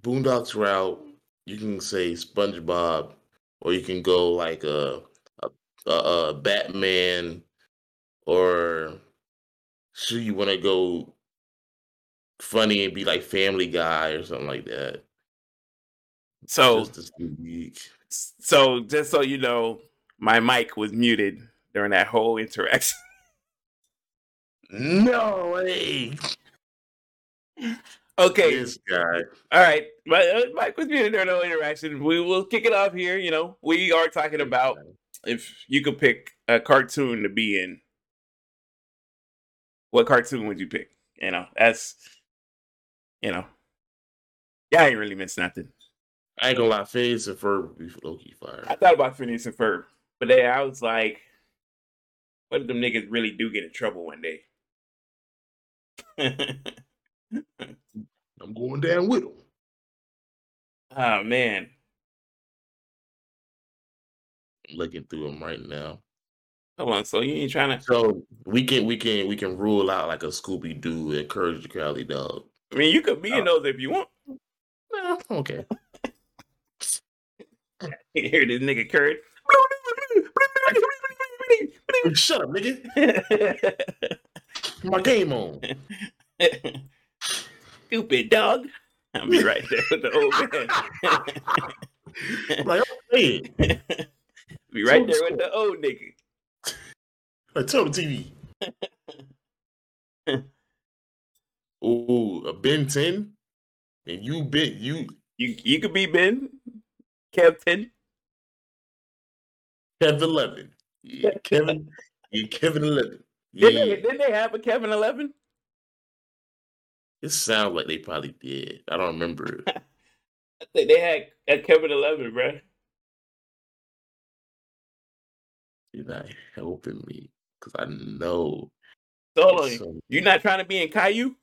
Boondocks route, you can say SpongeBob, or you can go like a a, a, a Batman, or should you want to go funny and be like Family Guy or something like that? So, Justice so just so you know, my mic was muted during that whole interaction. No way. okay, This guy. all right. Uh, Mike with me muted during interaction. We will kick it off here. You know, we are talking about if you could pick a cartoon to be in. What cartoon would you pick? You know, that's you know, yeah, I ain't really missed nothing. I ain't gonna lie, Phineas and Ferb be Loki fire. I thought about Phineas and Ferb, but then I was like, what if them niggas really do get in trouble one day? I'm going down with him. oh ah, man, I'm looking through them right now. hold on. So you ain't trying to? So we can we can we can rule out like a Scooby Doo and Courage the Cowardly Dog. I mean, you could be in oh. those if you want. No, okay. Hear this nigga Kurt? Shut up, nigga. My game on. Stupid dog. I'll be right there with the old man. I'm like, man. be right there with the old nigga. tell the TV. Ooh, a Ben 10? And you bit you You you could be Ben, Captain. Kevin Eleven. Yeah, Kevin. Yeah, Kevin Eleven. Yeah, they, did they have a Kevin Eleven? It sounds like they probably did. I don't remember. I think they had at Kevin Eleven, bro. You're not helping me because I know. So hold on. it's so- You're not trying to be in Caillou?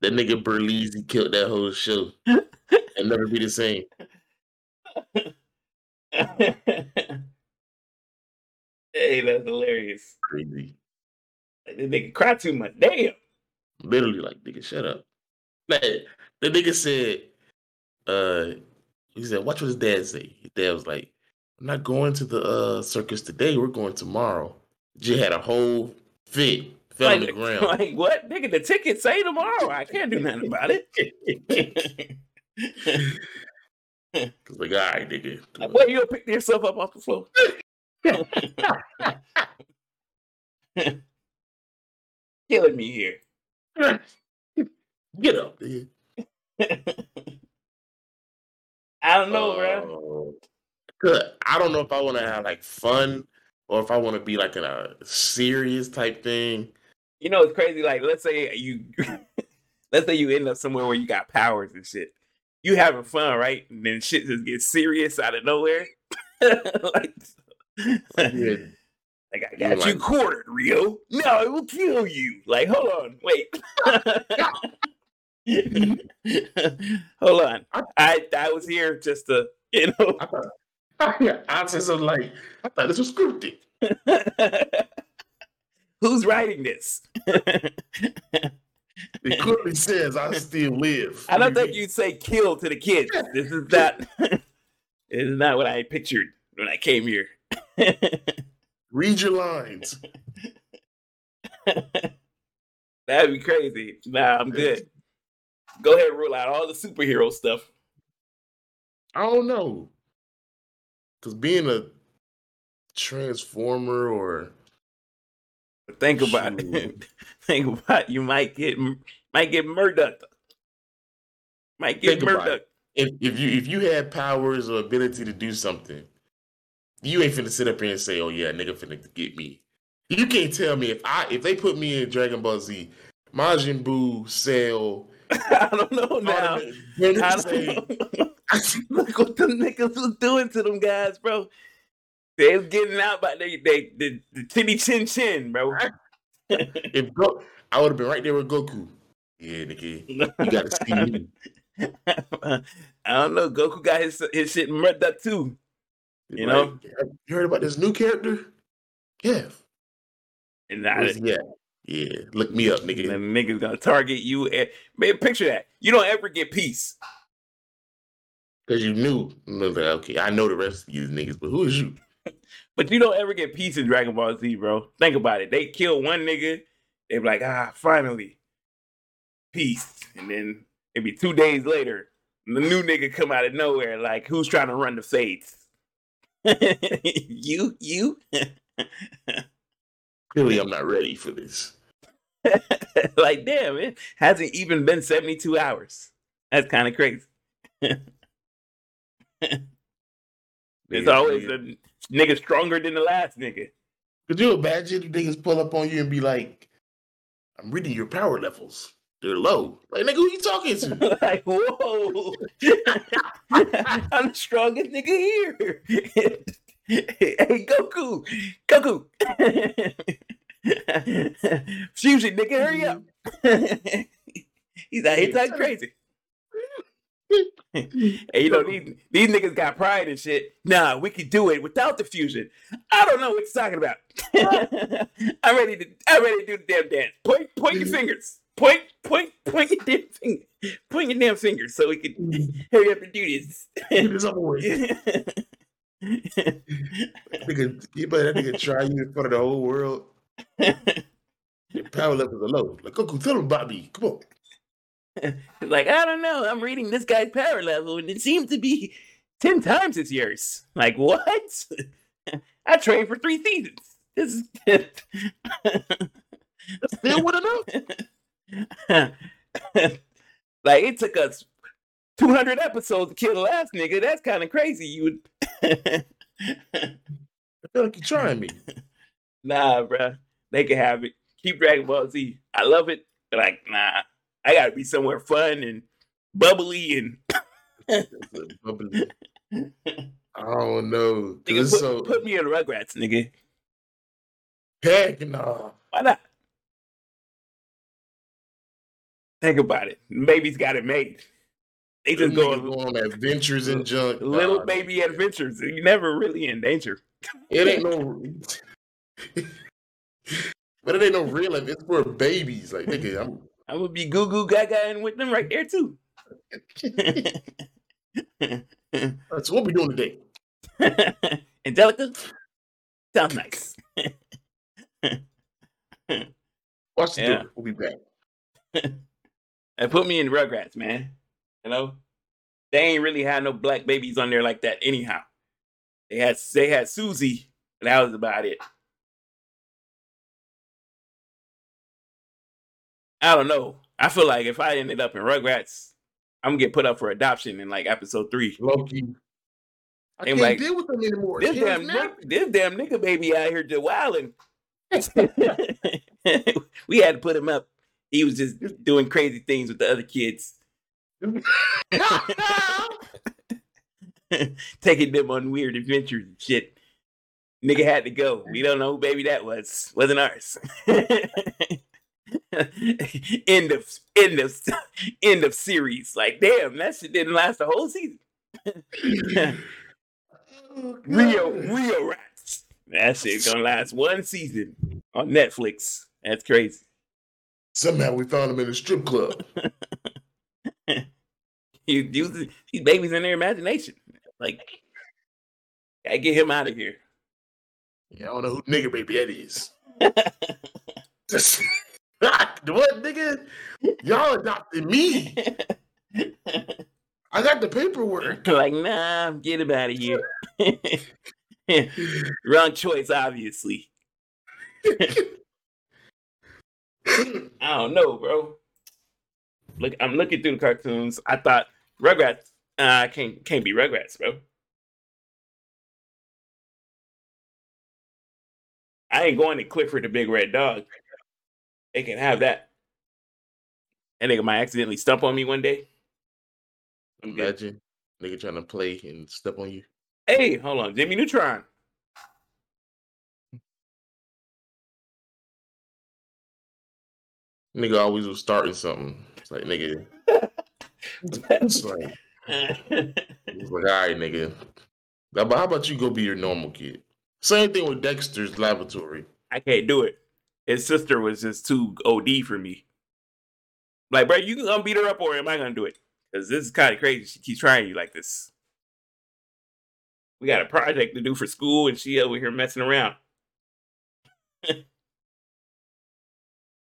That nigga Berlizzi killed that whole show and never be the same. hey, that's hilarious. Crazy. That nigga cry too much. Damn. Literally, like, nigga, shut up. Like, the nigga said, uh, he said, watch what his dad say. His dad was like, I'm not going to the uh circus today. We're going tomorrow. J had a whole fit, fell on the ground. like what? Nigga, the ticket say tomorrow. I can't do nothing about it. Cause like, all right, nigga. Like, Boy, you'll pick yourself up off the floor. Killing me here. Get up, dude. I don't know, bro. Uh, 'cause I don't know if I want to have like fun or if I want to be like in a serious type thing. You know, it's crazy. Like, let's say you, let's say you end up somewhere where you got powers and shit. You having fun, right? And then shit just gets serious out of nowhere. like, Like I got you cornered, Rio. No, I will kill you. Like, hold on, wait. hold on. I I was here just to, you know. I thought I something like, I thought this was scripted. Who's writing this? It clearly says I still live. I don't think you'd say kill to the kids. This is not this is not what I pictured when I came here. read your lines. That'd be crazy. Nah, I'm good. Go ahead and rule out all the superhero stuff. I don't know. Cause being a transformer or But think about Shoot. it. think about it. you might get might get murdered. Might get Think murdered. if, if you if you had powers or ability to do something, you ain't finna sit up here and say, "Oh yeah, nigga finna get me." You can't tell me if I if they put me in Dragon Ball Z, Majin Buu, Cell, I don't know now. then I say, don't know. Look what the niggas was doing to them guys, bro. They was getting out by they they the, the chinny chin chin, bro. if Go, I would have been right there with Goku. Yeah, nigga, you gotta see me. I don't know. Goku got his his shit murdered too. You know? you heard about this new character? Yeah, And I, Where's he at? Yeah, look me up, nigga. The niggas gonna target you. And man, picture that. You don't ever get peace. Cause you knew. Okay, I know the rest of you niggas, but who is you? But you don't ever get peace in Dragon Ball Z, bro. Think about it. They kill one nigga, they be like, ah, finally, peace. And then it'd be two days later, the new nigga come out of nowhere, like, who's trying to run the fades? you, you. Clearly, I'm not ready for this. like, damn, it hasn't even been 72 hours. That's kind of crazy. It's always a nigga stronger than the last nigga. Could you imagine niggas pull up on you and be like, I'm reading your power levels. They're low. Like, nigga, who you talking to? like, whoa. I'm the strongest nigga here. hey, Goku. Goku. Fusion, nigga, hurry up. He's out here talking crazy. and you know these, these niggas got pride and shit. Nah, we can do it without the fusion. I don't know what you're talking about. I'm ready to. I'm ready to do the damn dance. Point, point your mm. fingers. Point, point, point your damn finger. Point your damn fingers so we can hurry up and do this. This other way. nigga, you better that nigga try you in front of the whole world. Your power levels are low. Like, Goku, tell him about me. Come on. like, I don't know. I'm reading this guy's power level, and it seems to be 10 times as yours. Like, what? I trained for three seasons. This is still with enough. like, it took us 200 episodes to kill the last nigga. That's kind of crazy. You would. I feel like you're trying me. Nah, bruh. They can have it. Keep Dragon Ball Z. I love it, but like, nah. I gotta be somewhere fun and bubbly and bubbly. I don't know. Nigga, put, so... put me in Rugrats, nigga. Heck no. Why not? Think about it. Baby's got it made. They just go, on adventures and junk. Little baby adventures. You never really in danger. It ain't no. but it ain't no real. It's for babies. Like nigga, I'm I would be goo goo gaga and with them right there too. That's what we're doing today. Angelica, sounds nice. Watch the yeah. We'll be back. And put me in Rugrats, man. You know, they ain't really had no black babies on there like that. Anyhow, they had they had Susie, and that was about it. I don't know. I feel like if I ended up in Rugrats, I'm gonna get put up for adoption in like episode three. Loki. I can't like, deal with them anymore. This damn, this damn nigga baby out here just wilding. we had to put him up. He was just doing crazy things with the other kids. Taking them on weird adventures and shit. Nigga had to go. We don't know who baby that was. Wasn't ours. end of end of end of series. Like, damn, that shit didn't last the whole season. oh, Rio Rio Rats. That shit gonna last one season on Netflix. That's crazy. Somehow we found him in a strip club. you use these babies in their imagination. Like, gotta get him out of here. Yeah, I don't know who nigga baby that is. what, nigga? Y'all adopted me. I got the paperwork. Like, nah, get him out of here. Wrong choice, obviously. I don't know, bro. Look, I'm looking through the cartoons. I thought Rugrats uh, can't can't be Rugrats, bro. I ain't going to Clifford the Big Red Dog. They can have that. And nigga might accidentally stump on me one day. I'm Imagine nigga trying to play and step on you. Hey, hold on, Jimmy Neutron. Nigga always was starting something. It's like nigga. it's like, it's like, all right, nigga. Now, but how about you go be your normal kid? Same thing with Dexter's laboratory. I can't do it. his sister was just too OD for me. Like, bro, you gonna beat her up or am I gonna do it? Because this is kind of crazy. She keeps trying you like this. We got a project to do for school, and she over here messing around.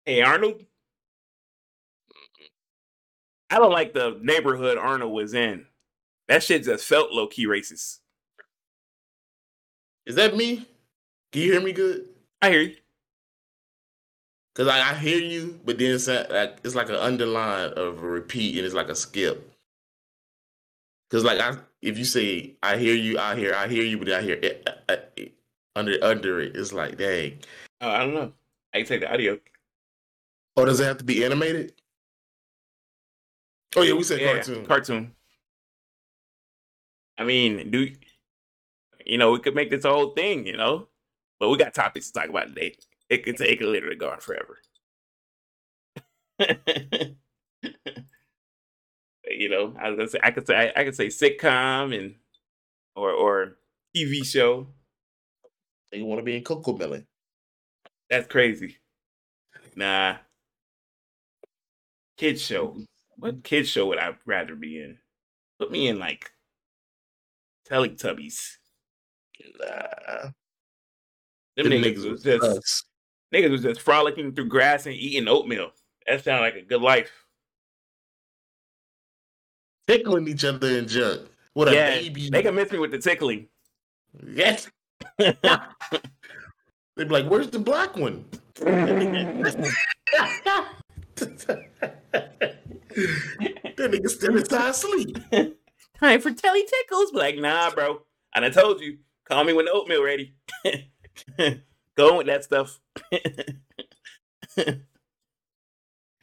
hey, Arnold. I don't like the neighborhood Arnold was in. That shit just felt low key racist. Is that me? Can you hear me good? I hear you. Cause I, I hear you, but then it's like it's like an underline of a repeat, and it's like a skip. Cause like I, if you say I hear you, I hear, I hear you, but I hear it, uh, uh, under under it, it's like dang. Oh, I don't know. I can take the audio. Oh, does it have to be animated? Oh yeah, we said Yeah, cartoon. Cartoon. I mean, do you know we could make this a whole thing, you know? But we got topics to talk about today. It could take it literally go on forever. you know, I was gonna say I could say I could say sitcom and or or TV show. you want to be in Coco Melon? That's crazy. Nah. Kids show. What kids show would I rather be in? Put me in like Teletubbies. Nah, Them them niggas was just us. niggas was just frolicking through grass and eating oatmeal. That sounded like a good life. tickling each other and junk. What a yeah, baby! they can miss me with the tickling. Yes. They'd be like, "Where's the black one?" that nigga still inside sleep. Time for telly tickles. Be like, nah, bro. And I told you, call me when the oatmeal ready. Go with that stuff.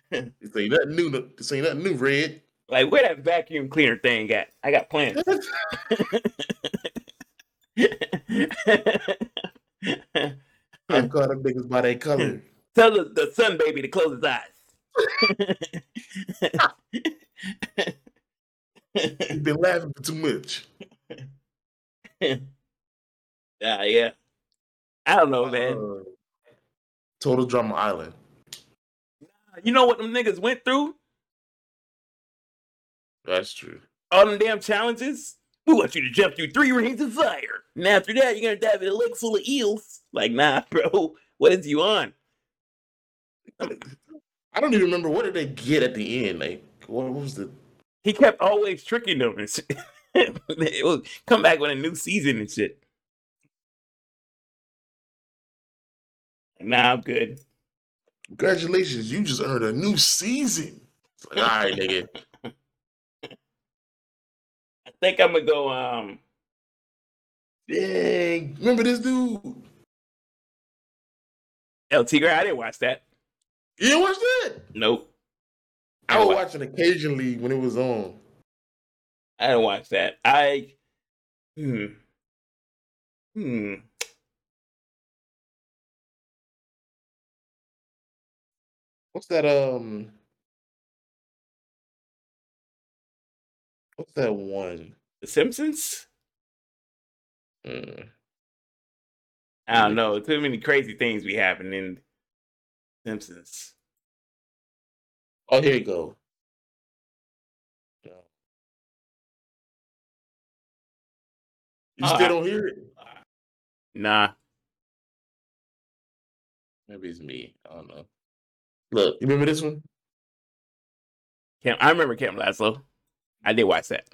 This ain't nothing new. This ain't nothing new, Red. like, where that vacuum cleaner thing at? I got plans. I call them niggas by their color. Tell the, the sun baby to close his eyes. You've been laughing for too much. yeah, yeah. I don't know, man. Uh, Total Drama Island. You know what them niggas went through? That's true. All them damn challenges? We want you to jump through three rings of fire. And after that, you're gonna dive in a lake full of eels. Like, nah, bro. What is you on? I don't even remember what did they get at the end. Like, what was the? He kept always tricking them and shit. it will come back with a new season and shit. Nah, I'm good. Congratulations, you just earned a new season. Like, all right, nigga. I think I'm gonna go. Um, Dang, remember this dude? El Tigre. I didn't watch that. You didn't watch that? Nope. I would wa- watch it occasionally when it was on. I didn't watch that. I. Hmm. Hmm. What's that? Um, what's that one? The Simpsons. Mm. I don't know. Too many crazy things be happening in Simpsons. Oh, here you go. You Uh, still don't hear it? Nah. Maybe it's me. I don't know. Look, you remember this one? Camp, I remember Camp Lazlo. I did watch that.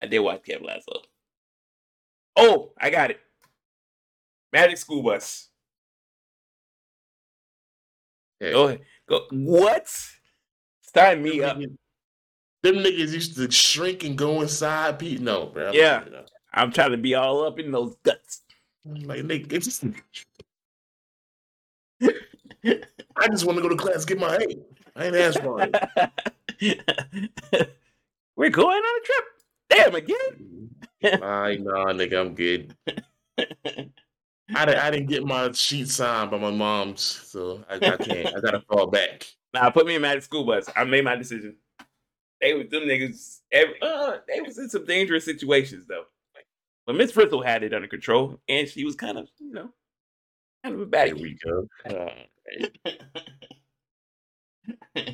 I did watch Camp Lazlo. Oh, I got it. Magic School Bus. Yeah. Go ahead. Go. What? Sign me Them up. niggas- Them niggas used to shrink and go inside. Pete, no, bro. I'm Yeah. not doing. I'm trying to be all up in those guts. Like, nigga, it's just, I just want to go to class, get my A. I ain't asked for it. We're going on a trip. Damn again. I nah, nigga, I'm good. I didn't, I didn't get my sheet signed by my mom's, so I, I can't. I gotta fall back. Nah, put me in Magic School Bus. I made my decision. They was them niggas. Every, uh, they was in some dangerous situations though. But Miss Frizzle had it under control, and she was kind of, you know, Kind of a bad Here we go. Uh,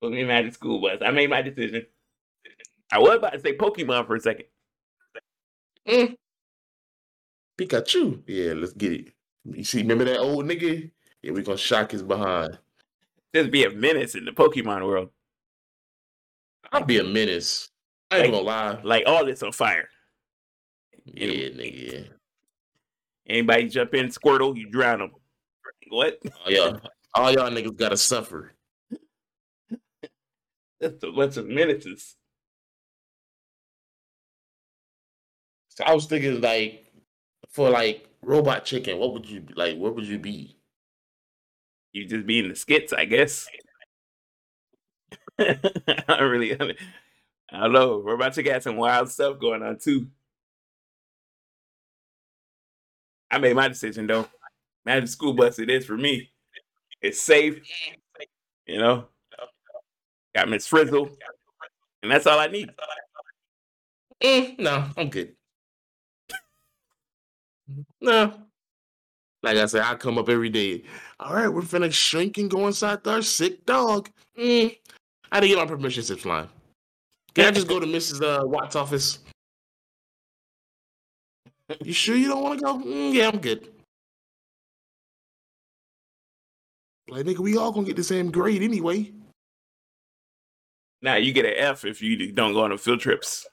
Put me in Magic School Bus. I made my decision. I was about to say Pokemon for a second. Mm. Pikachu. Yeah, let's get it. You see, remember that old nigga? Yeah, we gonna shock his behind. Just be a menace in the Pokemon world. I'll be a menace. I ain't Like- gonna lie. Like all this on fire. Yeah, nigga. Yeah. Anybody jump in Squirtle, you drown them. What? All y'all, all y'all niggas gotta suffer. That's a bunch of menaces. So I was thinking like for like robot chicken, what would you be like? What would you be? You just be in the skits, I guess. I don't really. I don't know. About to get some wild stuff going on too. I made my decision though. Magic School Bus, it is for me. It's safe, you know. Got Miss Frizzle, and that's all I need. Mm, no, I'm good. No. Like I said, I come up every day. All right, we're finna shrink and go inside our sick dog. Mm. I didn't get my permission to flying. Can I just go to Mrs. Uh, Watt's office? You sure you don't want to go? Mm, yeah, I'm good. Like, nigga, we all gonna get the same grade anyway. Now you get an F if you don't go on the field trips.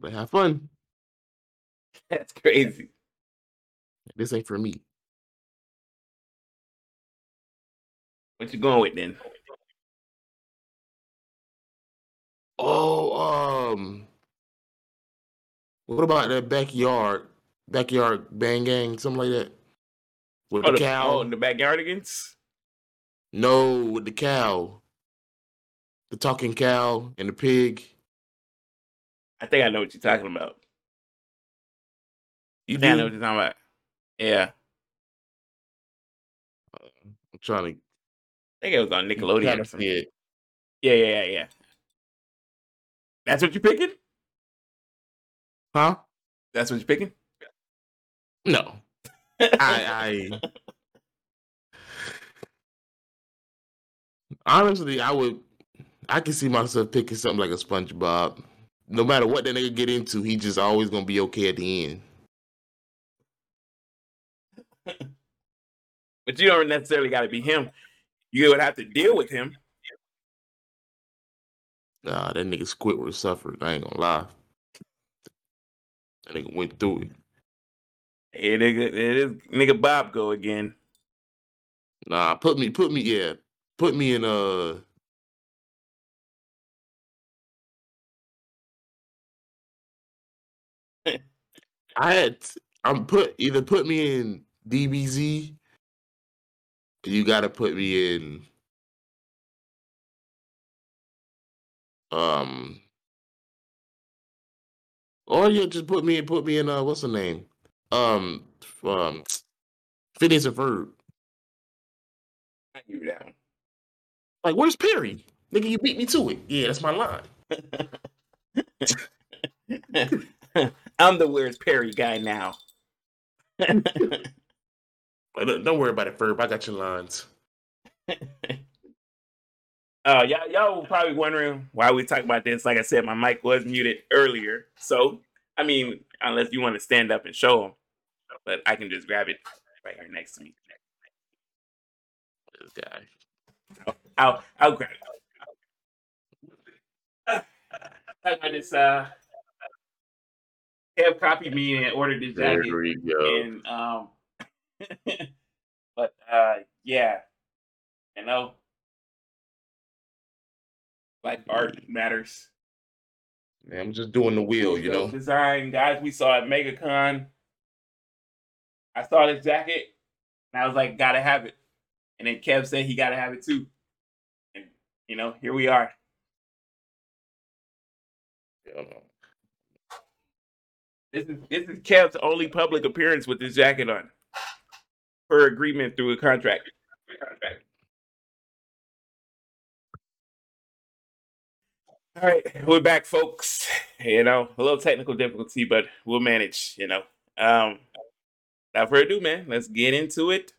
But have fun. That's crazy. This ain't for me. What you going with then? Oh, um, what about that backyard, backyard bang gang, something like that? With Oh, the the, cow? oh, the backyard backyardigans? no, with the cow, the talking cow and the pig. I think I know what you're talking about. You think I know what you're talking about. Yeah. I'm trying to I think it was on Nickelodeon or something. it. Yeah, yeah, yeah, yeah. That's what you're picking? Huh? That's what you're picking? No, I, I honestly, I would, I can see myself picking something like a SpongeBob. No matter what that nigga get into, he just always gonna be okay at the end. But you don't necessarily got to be him. You would have to deal with him. Nah, that nigga Squidward suffered. I ain't gonna lie. That nigga went through it. Here nigga, it is nigga Bob go again. Nah, put me, put me, yeah, put me in uh. I had I'm put either put me in DBZ. You got to put me in um. Or you just put me put me in uh what's the name um um Phineas and Ferb. I give you that Like, where's Perry? Nigga, you beat me to it. Yeah, that's my line. I'm the Where's Perry guy now. Like, don't don't worry about it, Ferb. I got your lines. Uh, y'all, y'all were probably wondering why we talk about this. Like I said, my mic was muted earlier. So, I mean, unless you want to stand up and show them, but I can just grab it right here next to me. This guy. I'll, I'll grab it. Talk about this. Uh, Kev copied me and ordered this There we go. and um, but uh, yeah, you know, like art matters. Man, I'm just doing the wheel, you know. Design guys we saw at MegaCon. I saw this jacket and I was like, gotta have it. And then Kev said he gotta have it too. And you know, here we are. This is this is Kev's only public appearance with this jacket on. Per agreement through a contract. All right, we're back, folks. You know, a little technical difficulty, but we'll manage. You know, um, without further ado, man, let's get into it.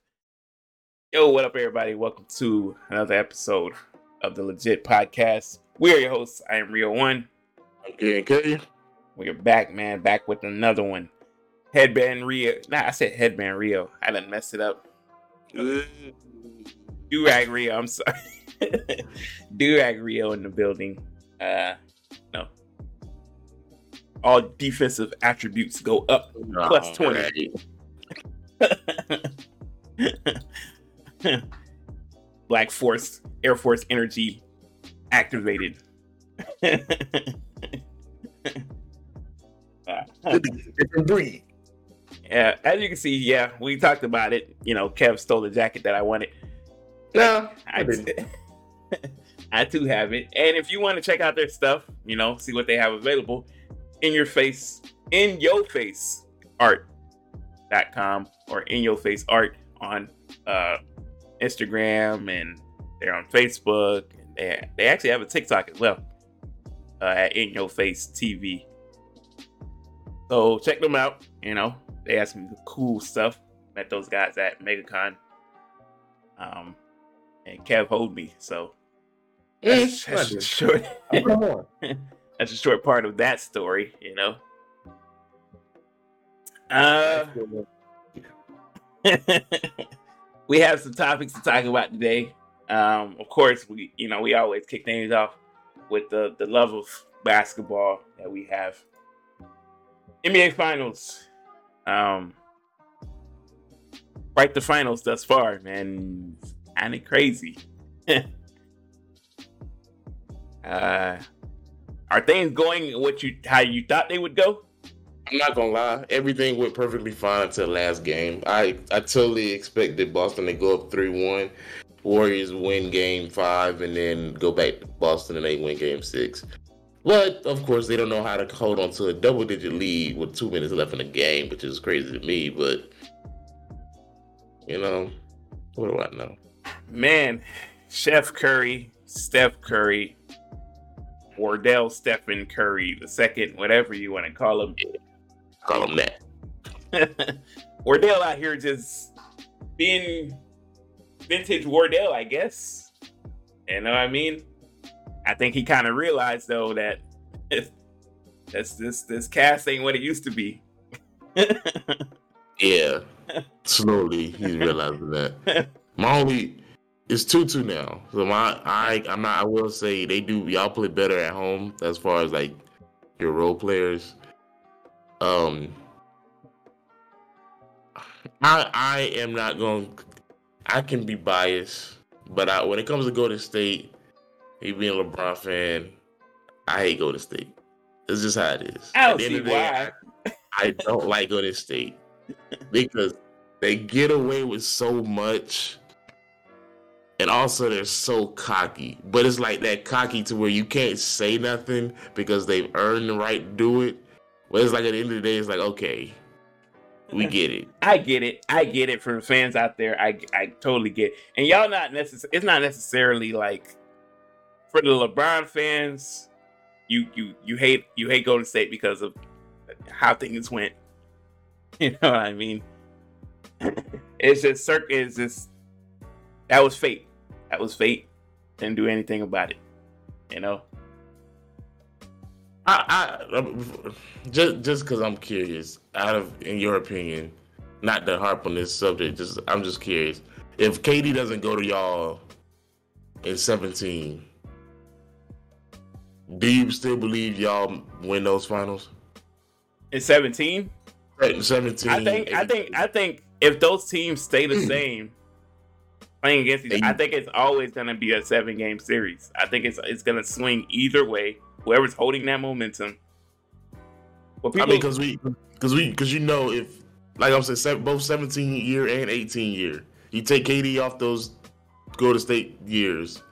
Yo, what up, everybody? Welcome to another episode of the LeJit Podcast. We are your hosts. I am Rio One. I'm KNK. We are back, man. Back with another one. Headband Rio. Nah, I said Headband Rio. I didn't mess it up. Durag Rio. I'm sorry. Durag Rio in the building. Uh, no. All defensive attributes go up plus 20. Black Force, Air Force energy activated. Different breed. Yeah, as you can see, yeah, we talked about it. You know, Kev stole the jacket that I wanted. No, I, I, I too have it. And if you want to check out their stuff, you know, see what they have available, in your face, in your face art.com or in your face art on uh, Instagram and they're on Facebook. And they, they actually have a TikTok as well uh, at In Your Face TV. So check them out. You know, they have some cool stuff. Met those guys at MegaCon. Um, and Kev hold me. So that's, that's a short. that's a short part of that story. You know. Uh, we have some topics to talk about today. Um, of course, we you know we always kick things off with the the love of basketball that we have. NBA Finals. Um, right the finals thus far, man. Kind of crazy. uh, are things going what you how you thought they would go? I'm not gonna lie, everything went perfectly fine until last game. I I totally expected Boston to go up three one, Warriors win game five, and then go back to Boston and they win game six. But of course, they don't know how to hold on to a double digit lead with two minutes left in the game, which is crazy to me. But you know, what do I know? Man, Chef Curry, Steph Curry, Wardell Stephen Curry, the second, whatever you want to call him. Call him that. Wardell out here just being vintage Wardell, I guess. You know what I mean? I think he kind of realized though that this this this cast ain't what it used to be. yeah, slowly he's realizing that. My only it's two two now. So my I I'm not. I will say they do. Y'all play better at home as far as like your role players. Um, I I am not going. I can be biased, but I, when it comes to Golden State, he being a LeBron fan, I hate Golden State. It's just how it is. I don't see why. I, I don't like Golden State because they get away with so much and also they're so cocky. But it's like that cocky to where you can't say nothing because they've earned the right to do it. But it's like at the end of the day, it's like okay, we get it. I get it. I get it from fans out there. I I totally get. It. And y'all not necessarily. It's not necessarily like for the LeBron fans. You you you hate you hate Golden State because of how things went. You know what I mean? it's just circ. It's just that was fate. That was fate. Didn't do anything about it. You know. I, I just just because I'm curious. Out of, in your opinion, not to harp on this subject. Just I'm just curious. If KD doesn't go to y'all in 17, do you still believe y'all win those finals? In 17? Right, in 17. I think 18. I think I think if those teams stay the mm. same, playing against each other, I think it's always going to be a seven game series. I think it's it's going to swing either way. Whoever's holding that momentum. Well, people, I mean, because we, because we, because you know, if like I'm saying, both 17 year and 18 year, you take KD off those Golden State years,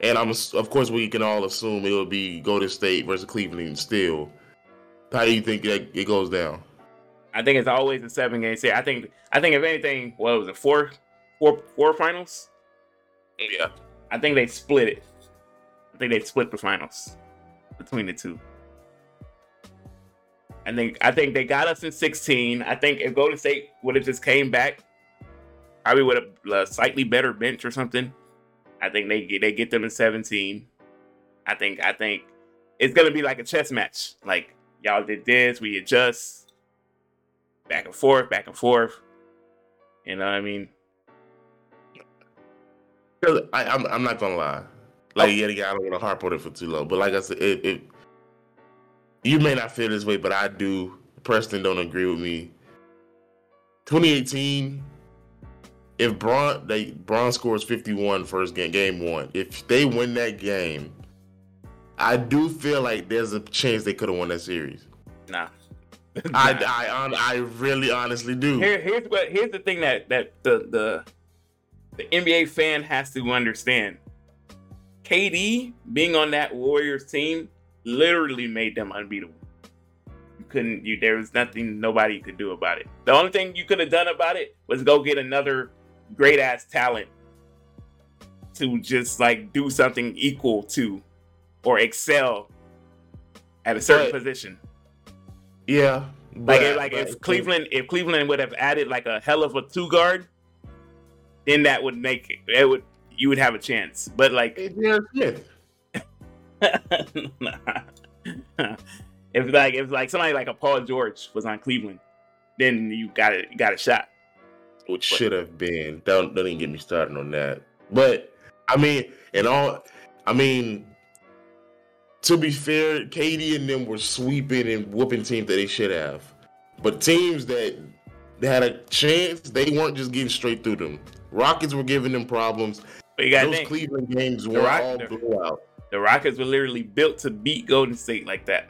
and I'm of course we can all assume it will be Golden State versus Cleveland still. How do you think that it goes down? I think it's always a seven game series. I think I think if anything, what was it, four four four finals. Yeah, I think they split it. I think they split the finals. between the two. I think I think they got us in 16. I think if Golden State would have just came back, probably would have a slightly better bench or something. I think they they get them in 17. I think I think it's gonna be like a chess match. Like y'all did this, we adjust, back and forth, back and forth. You know what I mean? I, I'm I'm not gonna lie. Like, oh. yeah, I don't want to harp on it for too long, but like I said, it, it you may not feel this way, but I do. Preston don't agree with me. 2018, if Bron they Bron scores 51 first game, game one, if they win that game, I do feel like there's a chance they could have won that series. Nah. I, I I really honestly do. Here, here's what here's the thing that that the the the NBA fan has to understand. KD being on that Warriors team literally made them unbeatable. You couldn't you there was nothing nobody could do about it. The only thing you could have done about it was go get another great ass talent to just like do something equal to or excel at a certain but, position. Yeah. But, like if, like if Cleveland if Cleveland would have added like a hell of a two guard, then that would make it, it would you would have a chance. But like if like if like somebody like a Paul George was on Cleveland, then you got it got a shot. Which should have been. Don't don't even get me started on that. But I mean, and all I mean, to be fair, KD and them were sweeping and whooping teams that they should have. But teams that had a chance, they weren't just getting straight through them. Rockets were giving them problems. Those think, Cleveland games were Rock, all blowout. The Rockets were literally built to beat Golden State like that.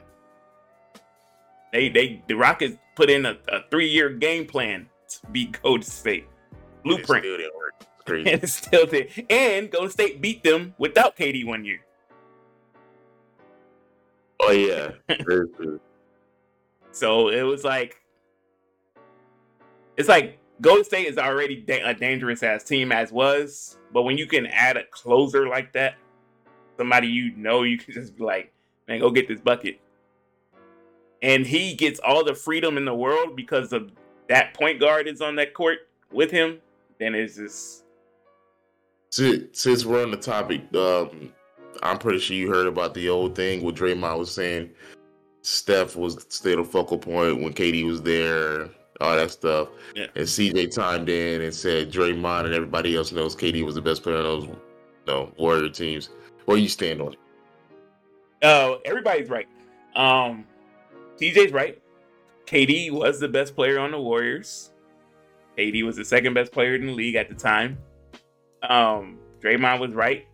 They they the Rockets put in a, a three year game plan beat Golden State. Blueprint. It still didn't. Crazy. and it still did. And Golden State beat them without KD one year. Oh yeah. so it was like it's like Golden State is already da- a dangerous ass team as was, but when you can add a closer like that, somebody you know, you can just be like, man, go get this bucket. And he gets all the freedom in the world because of that point guard is on that court with him. Then it's just. Since we're on the topic, um, I'm pretty sure you heard about the old thing where Draymond was saying Steph was still a focal point when KD was there, all that stuff. Yeah. And CJ timed in and said Draymond and everybody else knows KD was the best player on those you know, Warrior teams. Where you stand on it? Oh, everybody's right. Um, TJ's right. KD was the best player on the Warriors. KD was the second best player in the league at the time. Um, Draymond was right.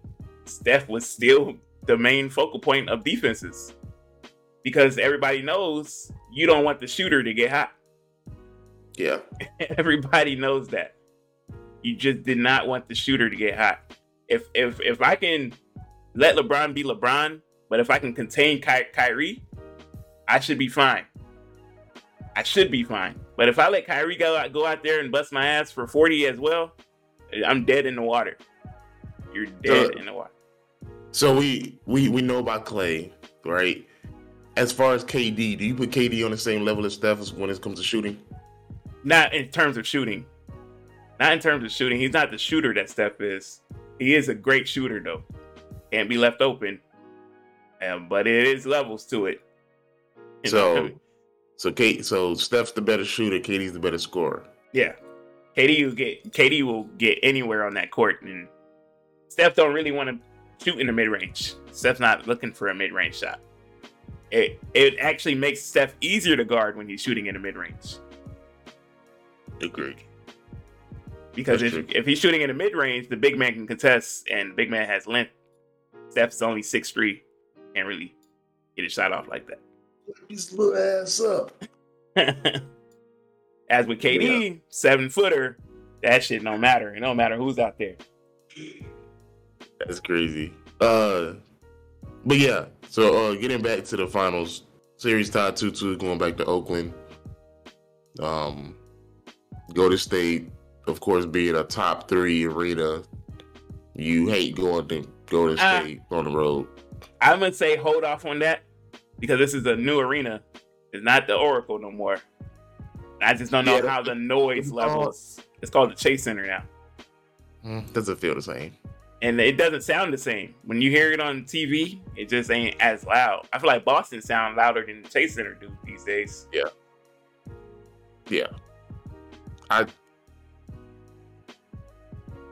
Steph was still the main focal point of defenses because everybody knows you don't want the shooter to get hot. Yeah. everybody knows that. You just did not want the shooter to get hot. If if if I can let LeBron be LeBron, but if I can contain Ky- Kyrie, I should be fine. I should be fine. But if I let Kyrie go out, go out there and bust my ass for 40 as well, I'm dead in the water. You're dead so, in the water. So we we we know about Clay, right? As far as KD, do you put KD on the same level as Steph when it comes to shooting? Not in terms of shooting. Not in terms of shooting. He's not the shooter that Steph is. He is a great shooter though can't be left open. Um, but it is levels to it. So? so Kate, so Steph's the better shooter. KD's the better scorer. Yeah, Katie will get KD will get anywhere on that court, and Steph don't really want to shoot in the mid range. Steph's not looking for a mid range shot. It it actually makes Steph easier to guard when he's shooting in the mid range. Agreed. Because That's if, true. if he's shooting in the mid range, the big man can contest, and the big man has length Steph's only six three, can't really get a shot off like that. His little ass up. As with KD, yeah. seven footer, that shit don't matter. It don't matter who's out there. That's crazy. Uh, but yeah. So uh, getting back to the finals, series tied two two, going back to Oakland. Um, Golden State, of course, being a top three arena. You hate going to Golden uh, State uh, on the road. I'm gonna say hold off on that because this is a new arena. It's not the Oracle no more. I just don't know Yeah, how the noise it's levels. It's called the Chase Center now, Mm, doesn't feel the same. and it doesn't sound the same when you hear it on TV. It just ain't as loud. I feel like Boston sound louder than the Chase Center do these days. Yeah, yeah. I.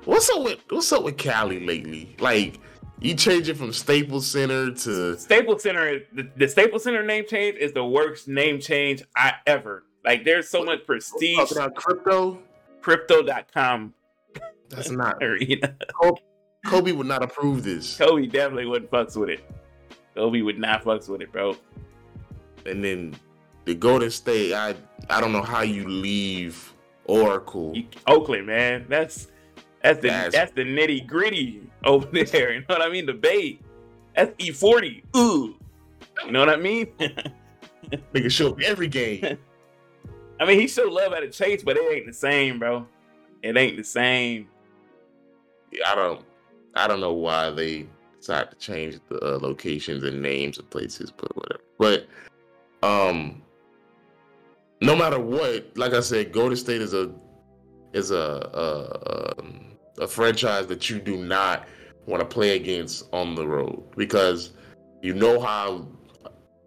What's up with What's up with Cali lately? Like, you change it from Staples Center to Staples Center, the, the Staples Center name change is the worst name change I ever. Like, there's so much prestige. talking about crypto. Crypto.com That's not. arena. Kobe would not approve this. Kobe definitely wouldn't fucks with it. Kobe would not fucks with it, bro. And then the Golden State. I I don't know how you leave Oracle. You- Oakland, man. That's that's the That's- that's, the nitty gritty over there. You know what I mean? The bait. That's E40. Ooh. You know what I mean? Nigga show up every game. I mean, he showed love at a chase, but it ain't the same, bro. It ain't the same. Yeah, I don't I don't know why they decided to change the uh, locations and names of places, but whatever. But um, no matter what, like I said, Golden State is a is a a, um, a franchise that you do not want to play against on the road because you know how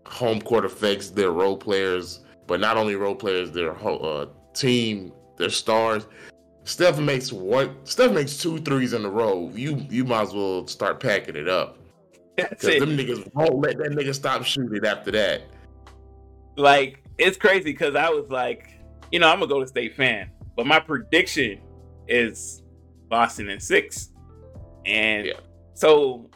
home court affects their role players, but not only role players, their whole uh, team, their stars. Steph makes one. Steph makes two threes in a row. You you might as well start packing it up That's because it. them niggas won't let that nigga stop shooting after that. like it's crazy because I was like, you know, I'm a Golden State fan, but my prediction is Boston in six, and Yeah. so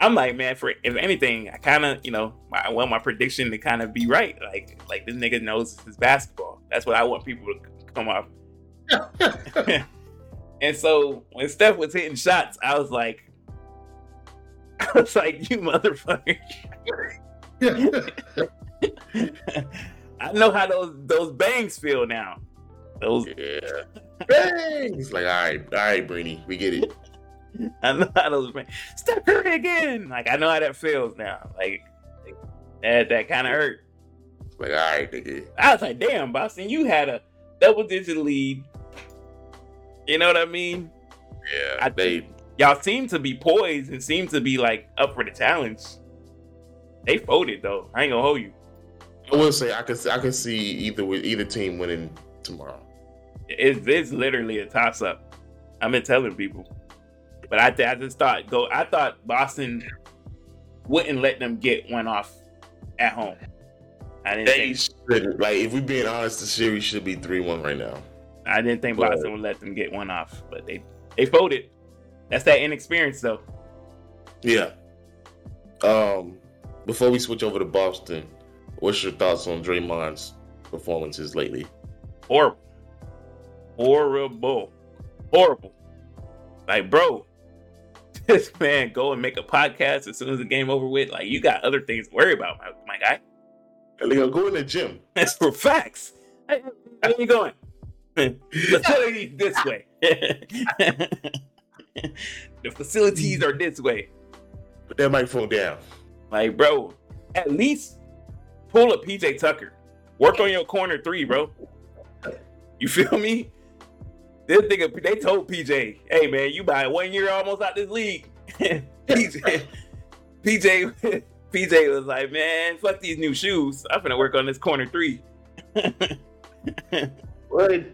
I'm like, man, for if anything, I kind of, you know, I want my prediction to kind of be right. Like, like this nigga knows his basketball. That's what I want people to come off. And so when Steph was hitting shots, I was like, I was like, you motherfucker. I know how those those bangs feel now. Those yeah. Bang! He's like, all right, all right, Brainy, we get it. I know how those. Steph Curry again. Like I know how that feels now. Like, like, that that kind of hurt. Like, all right, nigga. I was like, damn, Boston, you had a double digit lead. You know what I mean? Yeah, I- they. Y'all seem to be poised and seem to be like up for the challenge. They folded though. I ain't gonna hold you. I will say, I could, I could see either with either team winning tomorrow. It's, it's literally a toss up. I've been telling people, but I, I just thought go. I thought Boston wouldn't let them get one off at home. I didn't They think. shouldn't. Like, if we're being honest, the series should be three-one right now. I didn't think But- Boston would let them get one off, but they they folded. That's that inexperience though. Yeah. Um, before we switch over to Boston, what's your thoughts on Draymond's performances lately? Horrible, horrible, horrible. Like, bro, this man go and make a podcast as soon as the game over with. Like, you got other things to worry about, my, my guy. And they go go in the gym. That's for facts. Hey, Where you going? Facilities this way. the facilities are this way. Put that microphone down. Like, bro, at least pull a PJ Tucker. Work on your corner three, bro. You feel me? This nigga, they told PJ, hey man, you by one year almost out this league. PJ, PJ, PJ was like, man, fuck these new shoes. I'm gonna work on this corner three. What?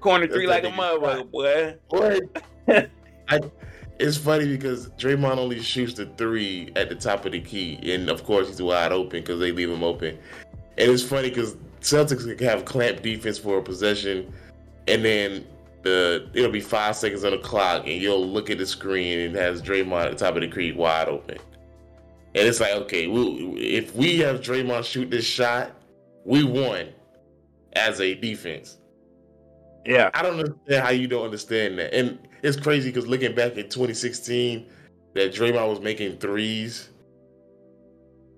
corner three that like a motherfucker, boy. What? I, it's funny because Draymond only shoots the three at the top of the key, and of course he's wide open because they leave him open. And it's funny because Celtics can have clamp defense for a possession, and then the it'll be five seconds on the clock, and you'll look at the screen and it has Draymond at the top of the creek wide open. And it's like, okay, we, if we have Draymond shoot this shot, we won as a defense. Yeah. I don't understand how you don't understand that. And it's crazy because looking back at 2016, that Draymond was making threes.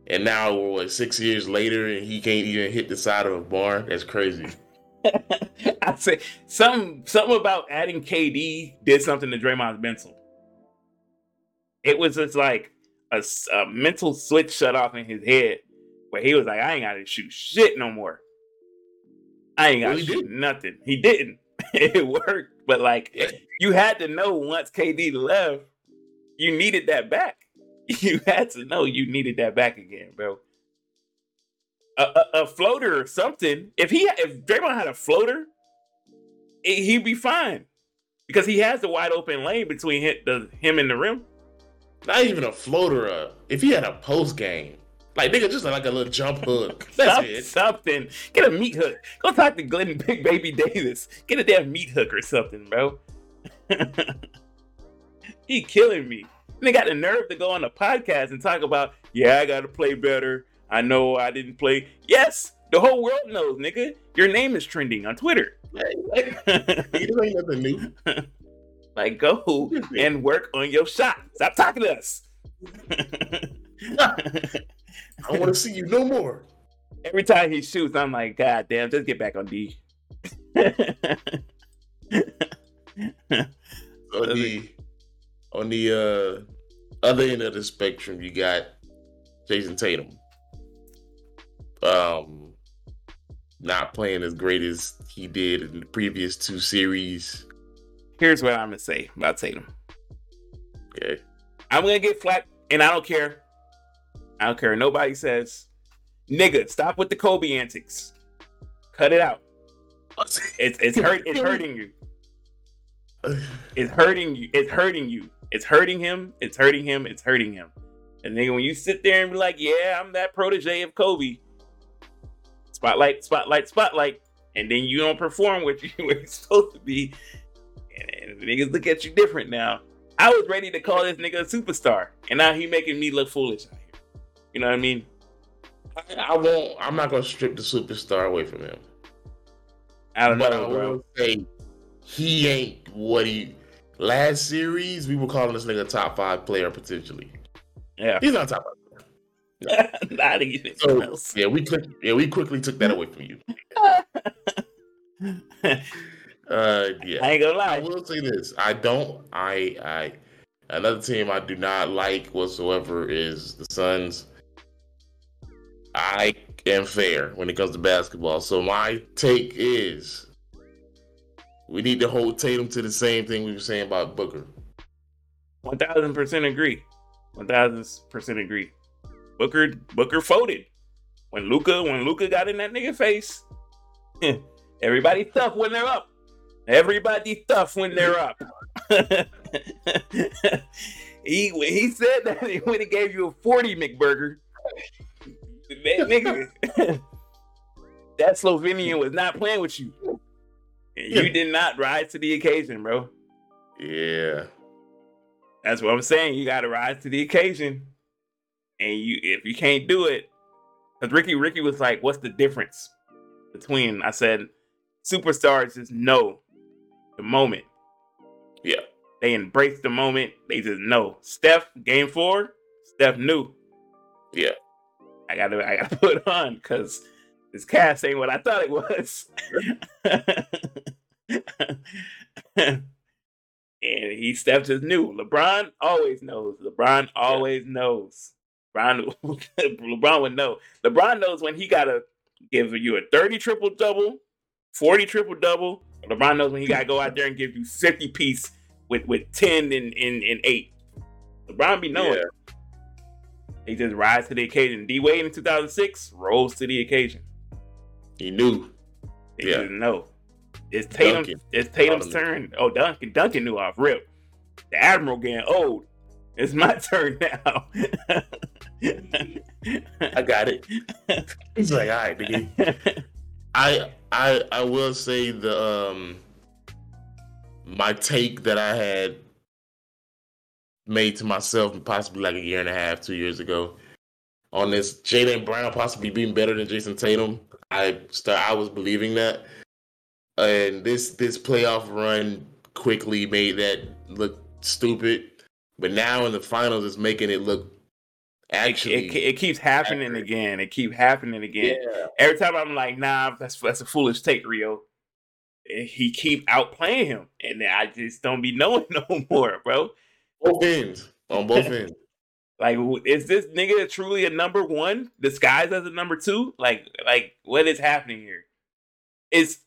And now we're what six years later and he can't even hit the side of a barn. That's crazy. I say something something about adding KD did something to Draymond's mental. It was just like a mental switch shut off in his head where he was like, I ain't gotta shoot shit no more. I ain't gotta well, shoot did. nothing. He didn't. it worked, but like you had to know once KD left, you needed that back. You had to know you needed that back again, bro. A, a, a floater or something. If he if Draymond had a floater, it, he'd be fine because he has the wide open lane between him, the, him and the rim. Not even a floater. Uh, if he had a post game, like nigga, just like a little jump hook. That's something, it. Something. Get a meat hook. Go talk to Glenn Big Baby Davis. Get a damn meat hook or something, bro. he killing me. And they got the nerve to go on a podcast and talk about, yeah, I gotta play better. I know I didn't play. Yes, the whole world knows, nigga. Your name is trending on Twitter. Like, ain't nothing new. Like, go and work on your shot. Stop talking to us. I want to see you no more. Every time he shoots, I'm like, God damn, just get back on D. on the on the uh, other end of the spectrum, you got Jayson Tatum. Um, not playing as great as he did in the previous two series. Here's what I'm gonna say about Tatum. Okay. I'm gonna get flat, and I don't care. I don't care. Nobody says, nigga, stop with the Kobe antics. Cut it out. It's it's hurt. It's hurting you. It's hurting you. It's hurting you. It's hurting him. It's hurting him. It's hurting him. And nigga, when you sit there and be like, yeah, I'm that protege of Kobe. Spotlight, spotlight, spotlight. And then you don't perform what you were supposed to be and the niggas look at you different now. I was ready to call this nigga a superstar, and now he making me look foolish out here. You know what I mean? I, I won't. I'm not gonna strip the superstar away from him. I don't but know, I bro. Say he ain't what he. Last series, we were calling this nigga top five player potentially. Yeah, he's not top five. No. not even so, else. Yeah, we quick, yeah we quickly took that away from you. Uh, yeah. I ain't gonna lie. I will say this: I don't. I. I. Another team I do not like whatsoever is the Suns. I am fair when it comes to basketball. So my take is we need to hold Tatum to the same thing we were saying about Booker. One thousand percent agree. One thousand percent agree. Booker Booker folded when Luka when Luka got in that nigga face. Everybody tough when they're up. Everybody tough when they're up. he he said that when he gave you a 40 McBurger. That nigga, that Slovenian was not playing with you. You did not rise to the occasion, bro. Yeah. That's what I'm saying. You gotta rise to the occasion. And you if you can't do it, because Ricky Ricky was like, what's the difference between I said superstars is no the moment. Yeah. They embrace the moment. They just know. Steph, game four, Steph knew. Yeah. I gotta I gotta put on because this cast ain't what I thought it was. and he Steph just knew. LeBron always knows. LeBron always yeah. knows. LeBron, LeBron would know. LeBron knows when he gotta give you a 30 triple double, 40 triple double, LeBron knows when he got to go out there and give you 50 piece with, with 10 and, and, and 8. LeBron be knowing. Yeah. He just rise to the occasion. D Wade in 2006 rose to the occasion. He knew. He yeah. didn't know. It's Tatum. Duncan. It's Tatum's turn. Oh, Duncan. Duncan knew off rip. The Admiral getting old. It's my turn now. I got it. He's like, all right, nigga. I I I will say the um my take that I had made to myself possibly like a year and a half, two years ago on this Jaylen Brown possibly being better than Jayson Tatum. I start I was believing that. And this this playoff run quickly made that look stupid. But now in the finals it's making it look Actually, it, it, it keeps happening accurate. again. It keeps happening again. Yeah. Every time I'm like, nah, that's that's a foolish take, Rio. And he keep outplaying him, and I just don't be knowing no more, bro. Both ends on both ends. Like, is this nigga truly a number one disguised as a number two? Like, like what is happening here? Is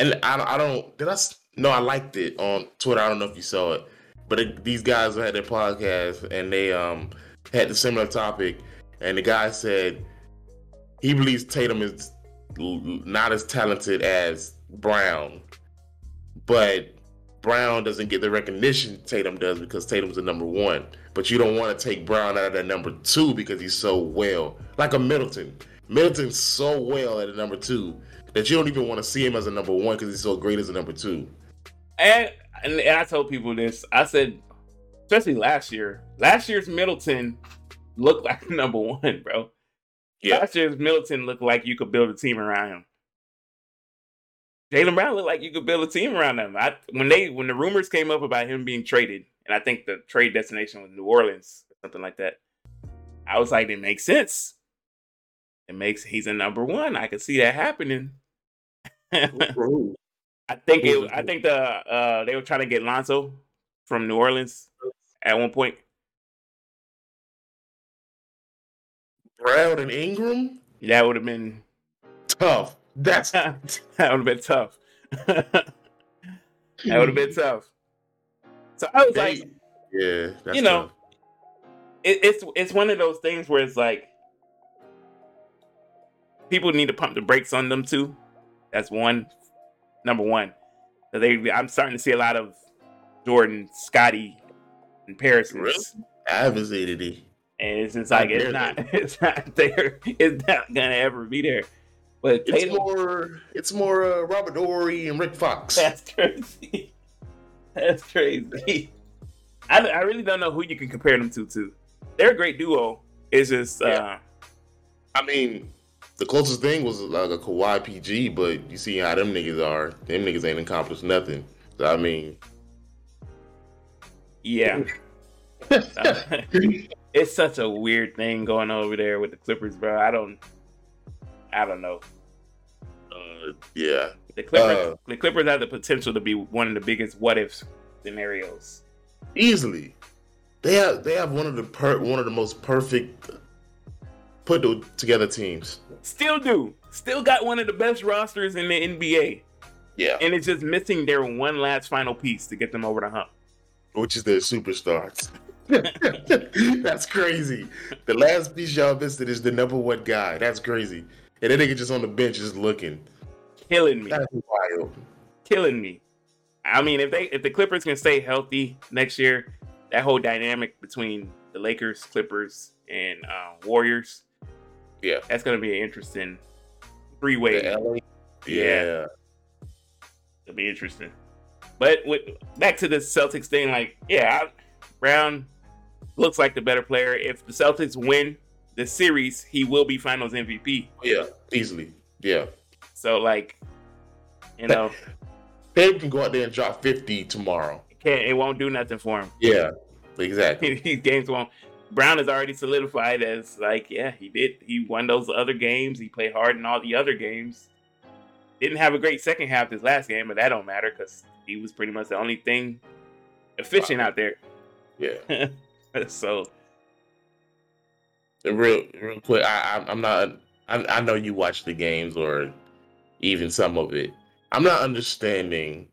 and I, I don't did I no I liked it on Twitter. I don't know if you saw it, but it, these guys had their podcast and they um had the similar topic, and the guy said he believes Tatum is not as talented as Brown, but Brown doesn't get the recognition Tatum does because Tatum's the number one. But you don't want to take Brown out of that number two because he's so well, like a Middleton. Middleton's so well at a number two that you don't even want to see him as a number one because he's so great as a number two. And, and and I told people this. I said, especially last year. Last year's Middleton looked like number one, bro. Yeah. Last year's Middleton looked like you could build a team around him. Jaylen Brown looked like you could build a team around him. I, when they when the rumors came up about him being traded, and I think the trade destination was New Orleans, something like that. I was like, it makes sense. It makes he's a number one. I could see that happening. I think it. I think the uh, they were trying to get Lonzo from New Orleans at one point. Brown and Ingram. That would have been tough. That's that would have been tough. that would have been tough. So I was like, yeah, you know, it, it's it's one of those things where it's like people need to pump the brakes on them too. That's one, number one. They, I'm starting to see a lot of Jordan, Scottie, and Paris. Really? I haven't seen any. And it's just like it's not, it's not there. It's not gonna ever be there. But it's Tatum, more, it's more uh, Robert Horry and Rick Fox. That's crazy. That's crazy. I, I really don't know who you can compare them to. Too, they're a great duo. It's just, yeah. uh, I mean, the closest thing was like a Kawhi PG, but you see how them niggas are. Them niggas ain't accomplished nothing. So I mean, yeah. it's such a weird thing going over there with the Clippers, bro. I don't, I don't know. Uh, yeah. The Clippers, uh, the Clippers have the potential to be one of the biggest what if scenarios. Easily, they have they have one of the per, one of the most perfect put together teams. Still do. Still got one of the best rosters in the NBA. Yeah. And it's just missing their one last final piece to get them over the hump. Which is their superstars. That's crazy. The last piece y'all missed is the number one guy. That's crazy. And then nigga just on the bench just looking. Killing me. That's wild. Killing me. I mean, if they if the Clippers can stay healthy next year, that whole dynamic between the Lakers, Clippers, and uh, Warriors yeah, that's gonna be an interesting three way. Yeah. yeah, it'll be interesting. But with back to the Celtics thing, like yeah, Brown looks like the better player. If the Celtics win the series, he will be Finals MVP. Yeah, easily. Yeah. So like, you know, Babe can go out there and drop fifty tomorrow. It can't it won't do nothing for him. Yeah, exactly. These games won't. Brown is already solidified as like, yeah, he did. He won those other games. He played hard in all the other games. Didn't have a great second half this last game, but that don't matter because he was pretty much the only thing efficient wow. out there. Yeah. so, real, real quick, I, I'm not. I, I know you watch the games or even some of it. I'm not understanding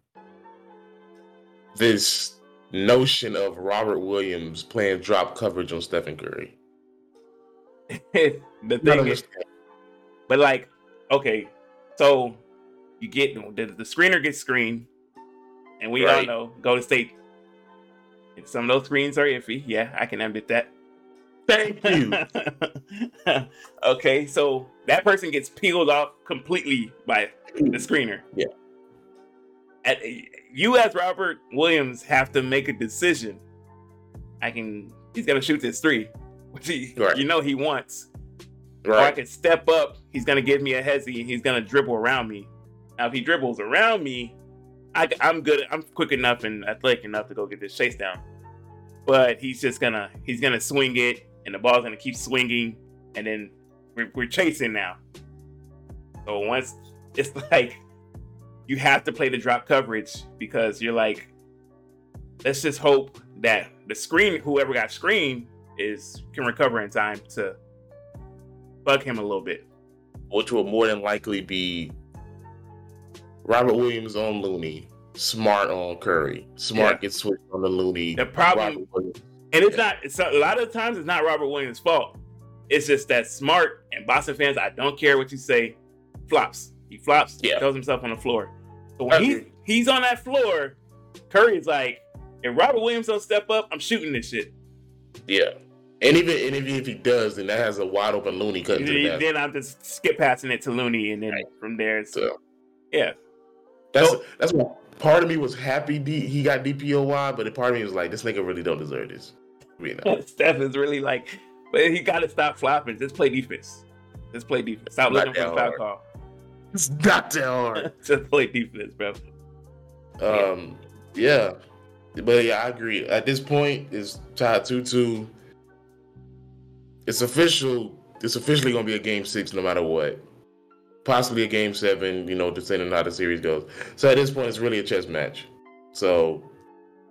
this notion of Robert Williams playing drop coverage on Stephen Curry. the thing is, but like, okay, so you get the, the screener gets screened, and we right. all know go to State. Some of those screens are iffy. Yeah, I can admit that. Thank you. okay, so that person gets peeled off completely by the screener. Yeah at, you as Robert Williams have to make a decision. I can. He's gonna shoot this three, which he, right. you know he wants. Right. Or I can step up. He's gonna give me a hezzy, and he's gonna dribble around me. Now, if he dribbles around me, I, am good. I'm quick enough and athletic enough to go get this chase down. But he's just gonna he's gonna swing it, and the ball's gonna keep swinging, and then we're, we're chasing now. So once it's like you have to play the drop coverage because you're like let's just hope that the screen, whoever got screened, is can recover in time to bug him a little bit. Which will more than likely be Robert Williams on Looney, Smart on Curry. Smart yeah. gets switched on the Looney. The problem, and it's not. It's a, a lot of times it's not Robert Williams' fault. It's just that Smart and Boston fans. I don't care what you say. Flops. He flops. Yeah. Throws himself on the floor. So when he's he's on that floor, Curry's like, if Robert Williams don't step up, I'm shooting this shit. Yeah. And even and even if he does, then that has a wide open Looney cutting then, to the Then I'm just skip passing it to Looney, and then right. from there, so, yeah. That's so, that's what part of me was happy D, he got DPOY, but a part of me was like, this nigga really don't deserve this. You know? Steph is really like, but he got to stop flopping. Just play defense. Just play defense. Stop looking for the foul call. It's not that hard. Just play defense, bro. Um, yeah. yeah. But yeah, I agree. At this point, it's tied two two. It's official. It's officially gonna be a game six, no matter what. Possibly a game seven, you know, depending on how the series goes. So at this point, it's really a chess match. So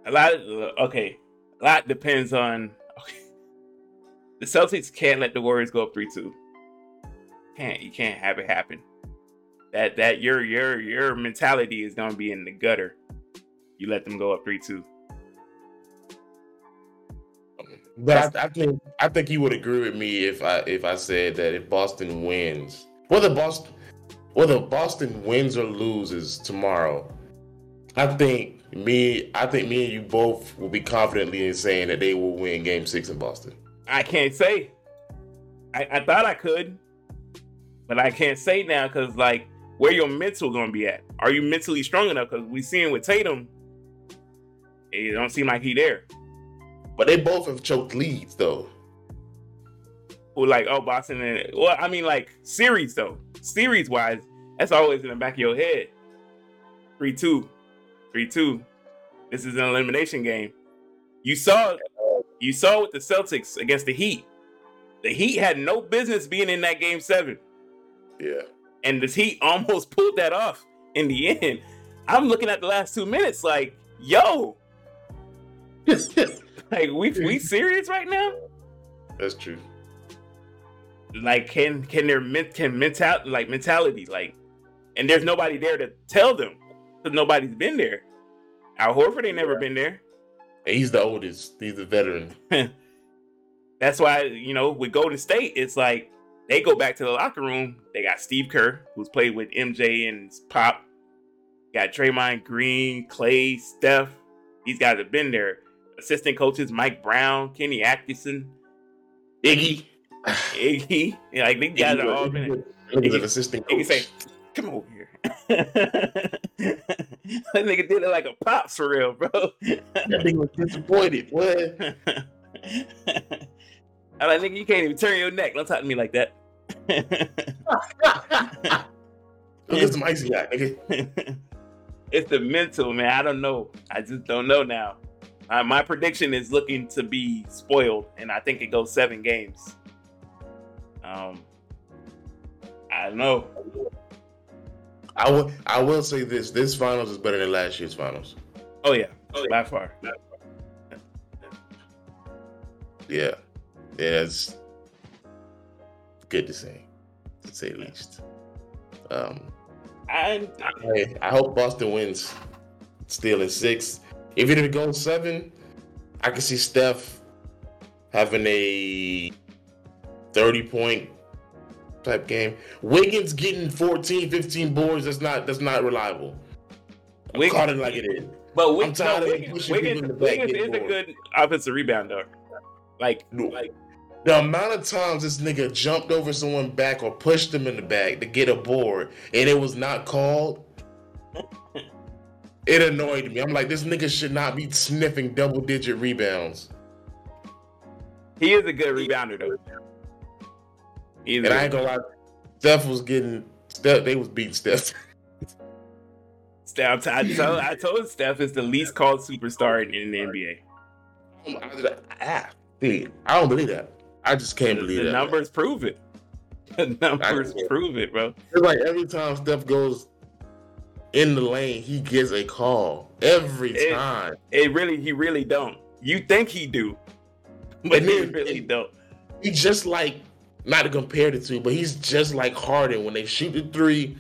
a lot. Of, okay, a lot depends on. Okay. The Celtics can't let the Warriors go up three two. Can't you can't have it happen that that your your your mentality is gonna be in the gutter. You let them go up three two. But I, I, think I think you would agree with me if I if I said that if Boston wins, whether Boston whether Boston wins or loses tomorrow, I think me I think me and you both will be confidently in saying that they will win Game Six in Boston. I can't say. I, I thought I could, but I can't say now because like where your mental gonna be at. Are you mentally strong enough? Because we seeing with Tatum, it don't seem like he there. But they both have choked leads though. Who like oh Boston and well I mean like series though series wise that's always in the back of your head. Three two, three two. This is an elimination game. You saw you saw with the Celtics against the Heat. The Heat had no business being in that game seven. Yeah and the Heat almost pulled that off in the end. I'm looking at the last two minutes, like, yo, like we we serious right now? That's true. Like, can can their can mental like mentality like, and there's nobody there to tell them because nobody's been there. Al Horford ain't never been there. He's the oldest. He's the veteran. That's why you know with Golden State, it's like they go back to the locker room. They got Steve Kerr, who's played with MJ and Pop. Got Draymond Green, Klay, Steph. These guys have been there. Assistant coaches Mike Brown, Kenny Atkinson, Iggy, Iggy. Yeah, like these guys Iggy, are all been. Iggy, an assistant coach. Iggy say, "Come over here." that nigga did it like a pops for real, bro. that nigga was disappointed. What? I'm like, nigga, you can't even turn your neck. Don't talk to me like that. Look at some icy guy, nigga. it's the mental, man. I don't know. I just don't know now. Uh, my prediction is looking to be spoiled, and I think it goes seven games. Um, I don't know. I will. I will say this: this finals is better than last year's finals. Oh yeah, oh, yeah. by far. Yeah yeah, it's good to say, to say the least. Um, I, I, I hope Boston wins, still in six. If it goes seven, I can see Steph having a 30 point type game. Wiggins getting 14, 15 boards, that's not that's not reliable. I'm Wiggins, caught it like it is. But Wiggins, no, Wiggins, Wiggins, Wiggins is a good offensive rebounder. Like, no. like the amount of times this nigga jumped over someone back or pushed them in the back to get a board and it was not called, it annoyed me. I'm like, this nigga should not be sniffing double digit rebounds. He is a good rebounder though. He's and I ain't gonna lie, Steph was getting Steph. They was beating Steph. Steph, I told, I told Steph is the least called superstar in, in the NBA. I, I, I don't believe that. I just can't believe it. the that. numbers man. prove it. The numbers prove it, bro. It's like every time Steph goes in the lane, he gets a call every It- time. It really, he really don't. You think he do, but And he then- really don't. He's just like not to compare the two, but he's just like Harden when they shoot the three.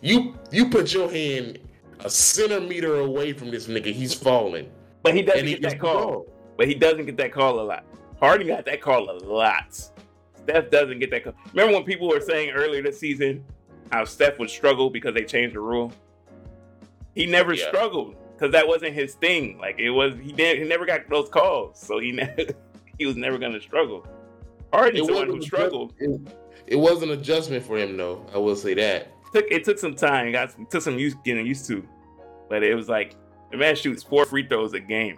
You you put your hand a centimeter away from this nigga, he's falling. But he doesn't And he get gets that call. But he doesn't get that call a lot. Harden got that call a lot. Steph doesn't get that call. Remember when people were saying earlier this season how Steph would struggle because they changed the rule? He never Yeah. struggled because that wasn't his thing. Like it was, he didn't. he never got those calls, so he he was never gonna struggle. Harden's the one who struggled. It, it was an adjustment for him though. I will say that. Took it took some time. Got it took some use getting used to, but it was like the man shoots four free throws a game.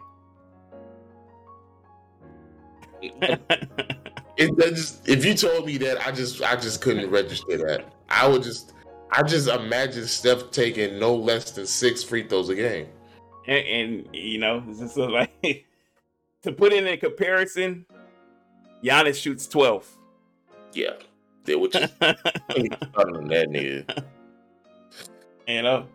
It just if you told me that, I just I just couldn't register that. I would just I just imagine Steph taking no less than six free throws a game. and, and you know, just like to put it in comparison, Giannis shoots twelve. Yeah, they would just that nigga. you know,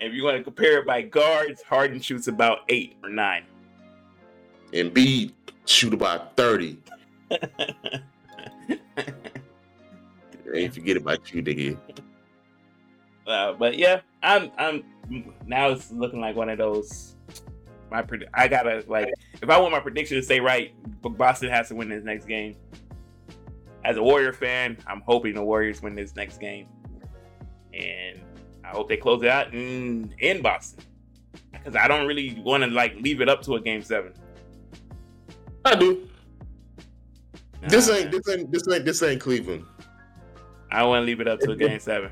if you want to compare it by guards, Harden shoots about eight or nine. Embiid shoot about thirty. Ain't forget about you, nigga. Uh, but yeah, I'm I'm now it's looking like one of those. My pred- I gotta like if I want my prediction to stay right, Boston has to win this next game. As a Warrior fan, I'm hoping the Warriors win this next game, and I hope they close it out in in Boston because I don't really want to like leave it up to a game seven. I do. This ain't this ain't this ain't this ain't Cleveland. I want to leave it up to game seven.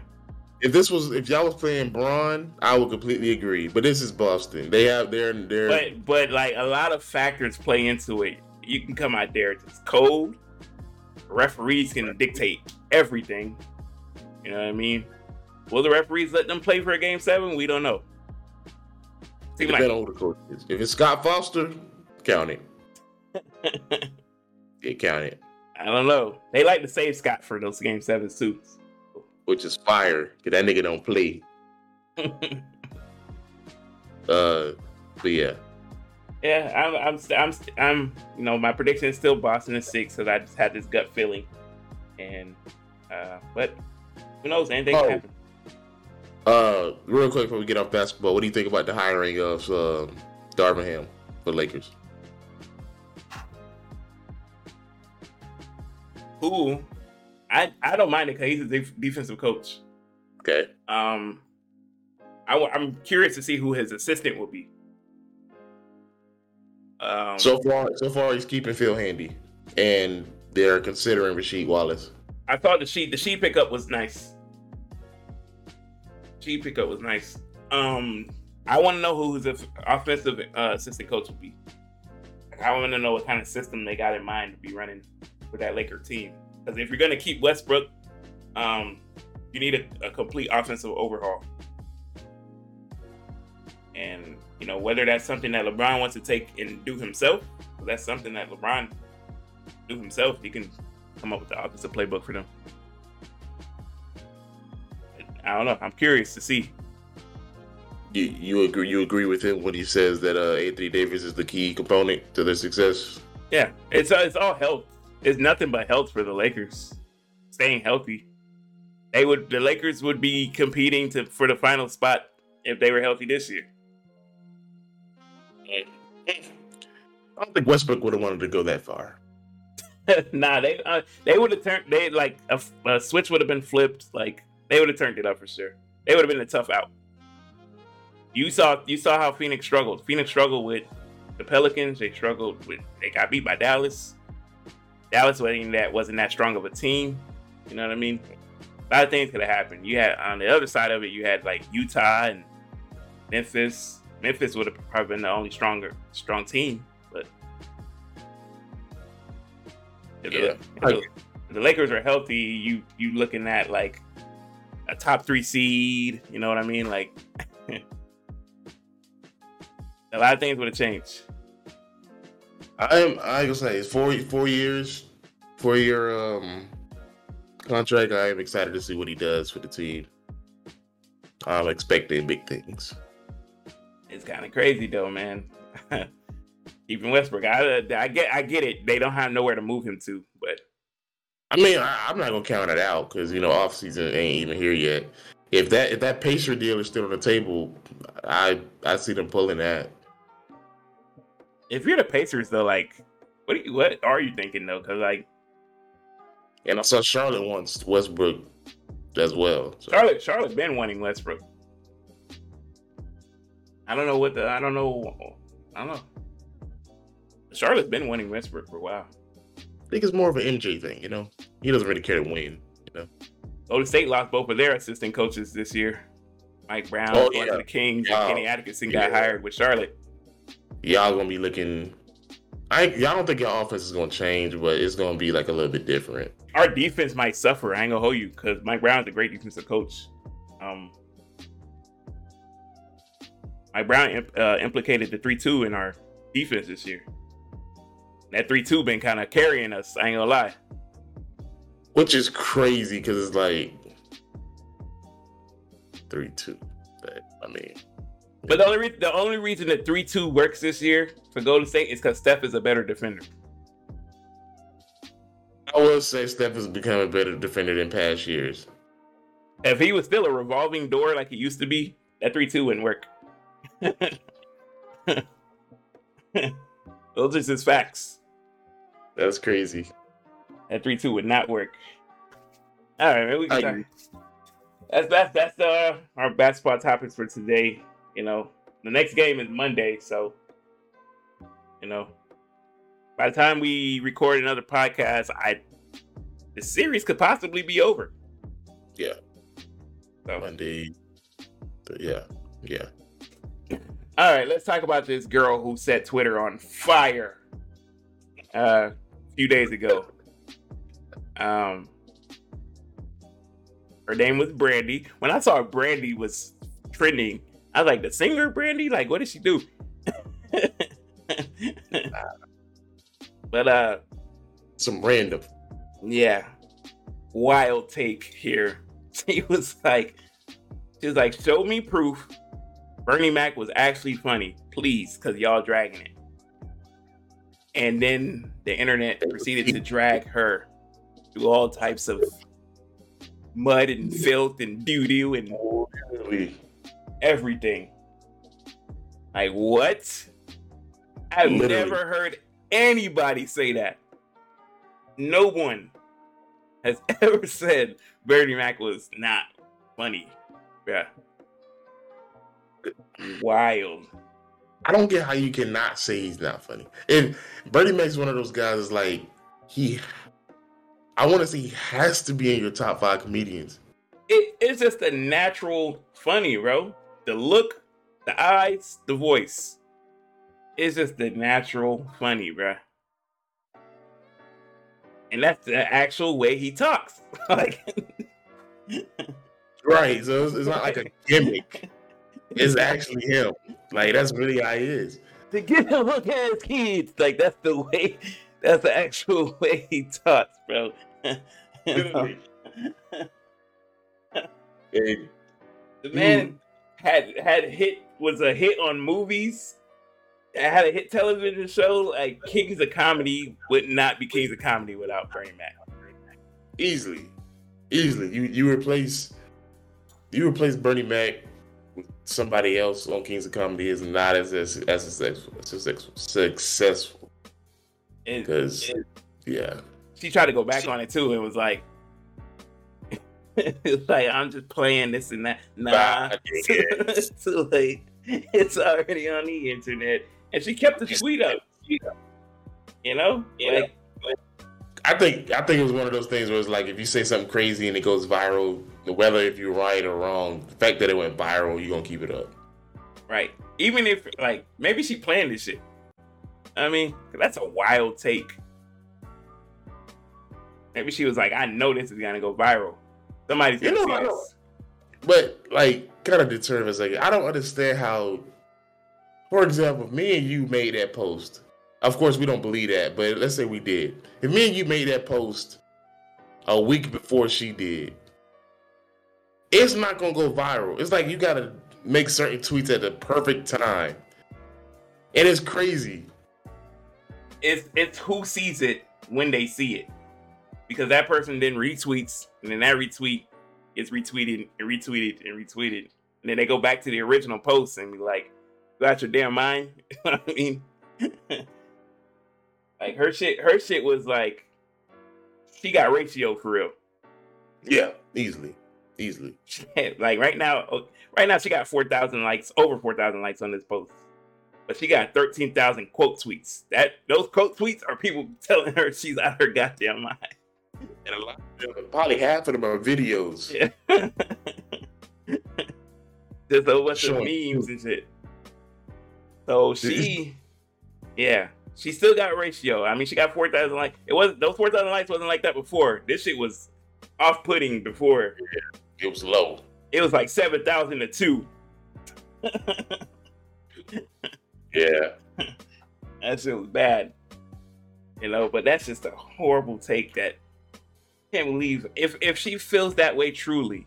If this was if y'all was playing Bron, I would completely agree. But this is Boston. They have their their But but like a lot of factors play into it. You can come out there, it's cold. Referees can dictate everything. You know what I mean? Will the referees let them play for a game seven? We don't know. it like on who the coach is. If it's Scott Foster, count it. Yeah, counted. I don't know. They like to save Scott for those game seven suits. Which is fire. Cause that nigga don't play. Uh but yeah. yeah, I'm, I'm, I'm, I'm, you know, my prediction is still Boston in six because I just had this gut feeling, and, uh, but who knows? Anything Oh. can happen. Uh real quick before we get off basketball, what do you think about the hiring of uh, Darvin Ham for Lakers? Who? I, I don't mind it because he's a def- defensive coach. Okay. Um, I, am curious to see who his assistant will be. Um, So far so far he's keeping Phil Handy. And they're considering Rasheed Wallace. I thought the Sheed the Sheed pickup was nice. Sheed pickup was nice. Um, I want to know who his offensive uh, assistant coach will be. I want to know what kind of system they got in mind to be running for that Laker team. Because if you're going to keep Westbrook, um, you need a, a complete offensive overhaul. And you know whether that's something that LeBron wants to take and do himself. That's something that LeBron do himself. He can come up with the offensive playbook for them. I don't know. I'm curious to see. You you agree you agree with him when he says that uh, Anthony Davis is the key component to their success? Yeah, it's uh, it's all health. It's nothing but health for the Lakers. Staying healthy, they would the Lakers would be competing to for the final spot if they were healthy this year. I don't think Westbrook would have wanted to go that far. nah, they uh, they would have turned they like a, a switch would have been flipped. Like they would have turned it up for sure. They would have been a tough out. You saw you saw how Phoenix struggled. Phoenix struggled with the Pelicans. They struggled with they got beat by Dallas. Dallas wasn't that wasn't that strong of a team. You know what I mean? A lot of things could have happened. You had on the other side of it, you had like Utah and Memphis. Memphis would have probably been the only stronger strong team, but if the- Yeah. if the, if the Lakers are healthy, you you looking at like a top three seed. You know what I mean? Like a lot of things would have changed. I am I gonna say it's four four years, four year um contract. I am excited to see what he does for the team. I'm expecting big things. It's kind of crazy though, man. Even Westbrook, I, I get, I get it. They don't have nowhere to move him to, but I mean, I, am not gonna count it out because you know off season ain't even here yet. If that if that Pacer deal is still on the table, I I see them pulling that. If you're the Pacers though, like, what you, what are you thinking though? Because like, and I saw Charlotte wants Westbrook as well. So. Charlotte Charlotte been wanting Westbrook. I don't know what the I don't know I don't know. Charlotte's been winning Westbrook for a while. I think it's more of an MJ thing, you know. He doesn't really care to win, you know. Golden State lost both of their assistant coaches this year. Mike Brown, oh, yeah. Anthony Kings, and Kenny Atkinson got hired with Charlotte. Y'all gonna be looking. I y'all don't think your offense is gonna change, but it's gonna be like a little bit different. Our defense might suffer. I ain't gonna hold you because Mike Brown's a great defensive coach. Um, Mike Brown uh, implicated the three-two in our defense this year. That three-two been kind of carrying us. I ain't gonna lie. Which is crazy because it's like three-two. But I mean, but the only re- the only reason that three-two works this year for Golden State is because Steph is a better defender. I will say Steph has become a better defender than past years. If he was still a revolving door like he used to be, that three-two wouldn't work. Those are just facts. That's crazy. That three two would not work. All right, man. We can. That's that's that's uh our basketball topics for today. You know, the next game is Monday, so you know, by the time we record another podcast, I the series could possibly be over. Yeah. So. Monday. Yeah. Yeah. All right, let's talk about this girl who set Twitter on fire uh, a few days ago. Um, her name was Brandy. When I saw Brandy was trending, I was like, the singer Brandy? Like, what did she do? but uh, some random. Yeah, wild take here. She was like, she was like, show me proof Bernie Mac was actually funny, please, because y'all dragging it. And then the internet proceeded to drag her through all types of mud and filth and doo doo and everything. Like, what? I've Literally. never heard anybody say that. No one has ever said Bernie Mac was not funny. Yeah wild. I don't get how you cannot say he's not funny. And Bernie Mac's one of those guys is like he I want to say he has to be in your top five comedians. It, it's just a natural funny, bro. The look, the eyes, the voice. It's just the natural funny, bro. And that's the actual way he talks. like Right. So it's, it's not like a gimmick it's actually him. Like that's really how he is. To get him look at his kids, like that's the way. That's the actual way he talks, bro. the man hmm. Had had hit was a hit on movies. Had a hit television show like Kings of Comedy would not be Kings of Comedy without Bernie Mac. Easily, easily, you you replace you replace Bernie Mac with somebody else on Kings of Comedy is not as as, as successful. successful. Because yeah, she tried to go back on it too and was like, "It's like I'm just playing this and that." Nah, it's too late. It's already on the internet, and she kept the tweet up. You know, like. I think I think it was one of those things where it's like if you say something crazy and it goes viral, whether if you're right or wrong, the fact that it went viral, you're gonna keep it up. Right. Even if like maybe she planned this shit. I mean, that's a wild take. Maybe she was like, I know this is gonna go viral. Somebody's you know, this. But like kind of determines like I don't understand how for example, me and you made that post. Of course we don't believe that, but let's say we did. If me and you made that post a week before she did, it's not gonna go viral. It's like you gotta make certain tweets at the perfect time. And it's crazy. It's it's who sees it when they see it. Because that person then retweets, and then that retweet gets retweeted and retweeted and retweeted. And then they go back to the original post and be like, got your damn mind? you know what I mean? like her shit, her shit was like she got ratio for real. Yeah, easily. Easily. like right now, oh, right now she got four thousand likes, over four thousand likes on this post. But she got thirteen thousand quote tweets. That those quote tweets are people telling her she's out of her goddamn mind. And a lot of them, probably half of them are videos. Yeah. Just a bunch of memes and shit. So she, yeah, she still got ratio. I mean, she got four thousand likes. It wasn't those four thousand likes wasn't like that before. This shit was off-putting before. Yeah, it was low. It was like seven thousand to two. yeah, that shit was bad. You know, but that's just a horrible take. That can't believe if if she feels that way truly.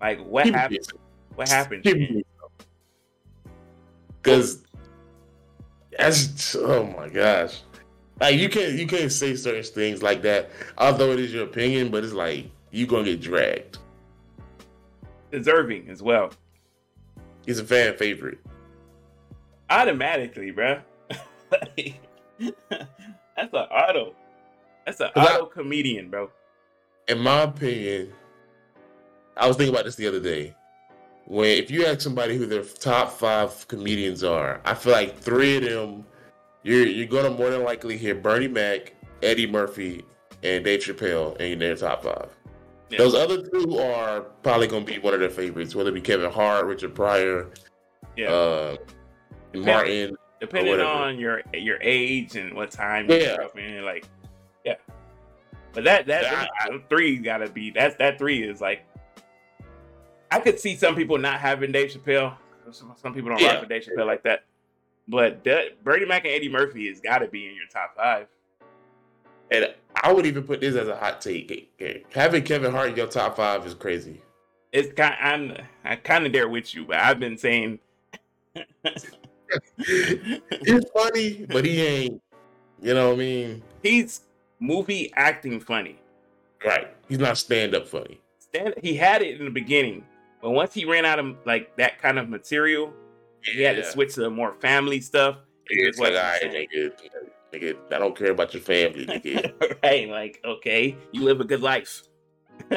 Like what happened? What happened? Because that's oh my gosh. Like you can't you can't say certain things like that. Although it is your opinion, but it's like you gonna get dragged. Deserving as well. He's a fan favorite. Automatically, bro. that's an auto. That's an auto I, comedian, bro. In my opinion, I was thinking about this the other day. When if you ask somebody who their top five comedians are, I feel like three of them you're you're gonna more than likely hear Bernie Mac, Eddie Murphy, and Dave Chappelle in their top five. Yeah. Those other two are probably gonna be one of their favorites, whether it be Kevin Hart, Richard Pryor, yeah, uh, Martin. Depending on your your age and what time yeah. you're up in, like. But that that, that three gotta be that's that three is like I could see some people not having Dave Chappelle. Some, some people don't yeah. rock with Dave Chappelle like that. But Bernie Mac and Eddie Murphy has got to be in your top five. And I would even put this as a hot take. Having Kevin Hart in your top five is crazy. It's kind. I'm. I kind of there with you, but I've been saying. it's funny, but he ain't. You know what I mean? He's movie acting funny. Right. He's not stand up funny. Stand. He had it in the beginning, but once he ran out of like that kind of material, yeah. he had to switch to more family stuff. It's like, all right, nigga, nigga, I don't care about your family, nigga. right, like, okay, you live a good life.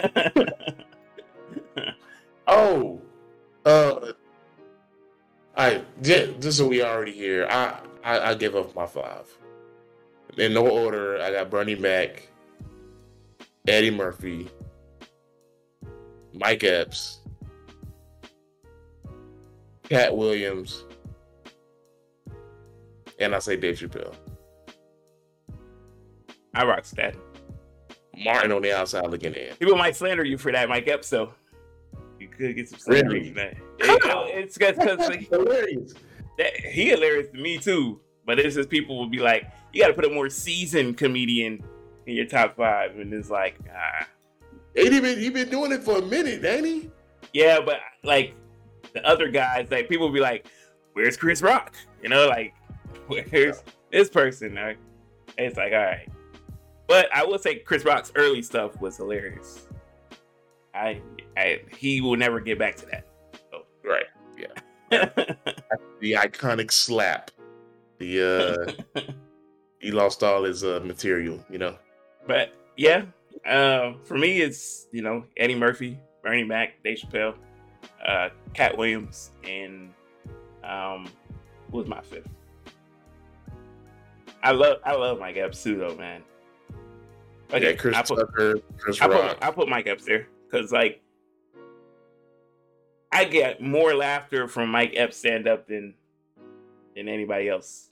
oh, uh, I just, just so we already here, I, I I give up my five. In no order, I got Bernie Mac, Eddie Murphy, Mike Epps, Katt Williams, and I say Dave Chappelle. I rock that. Martin on the outside looking in. People might slander you for that, Mike Epps, though. You could get some slander really? from that. It, oh, it's because like, hilarious. That, he hilarious to me too. But it's just people will be like, you got to put a more seasoned comedian in your top five, and it's like, ah. Ain't even he been doing it for a minute, ain't he? Yeah, but like the other guys, like people be like, "Where's Chris Rock?" You know, like, "Where's this person?" Like, it's like, all right. But I will say Chris Rock's early stuff was hilarious. I, I he will never get back to that. So. Right. Yeah. the iconic slap. The uh he lost all his uh material, you know. But yeah, uh, for me it's you know Eddie Murphy, Bernie Mac, Dave Chappelle uh, Katt Williams, and um, who was my fifth? I love I love Mike Epps too, though, man. Okay, yeah, Chris I put, Tucker, Chris I Rock. Put, I put Mike Epps there because like I get more laughter from Mike Epps stand up than than anybody else.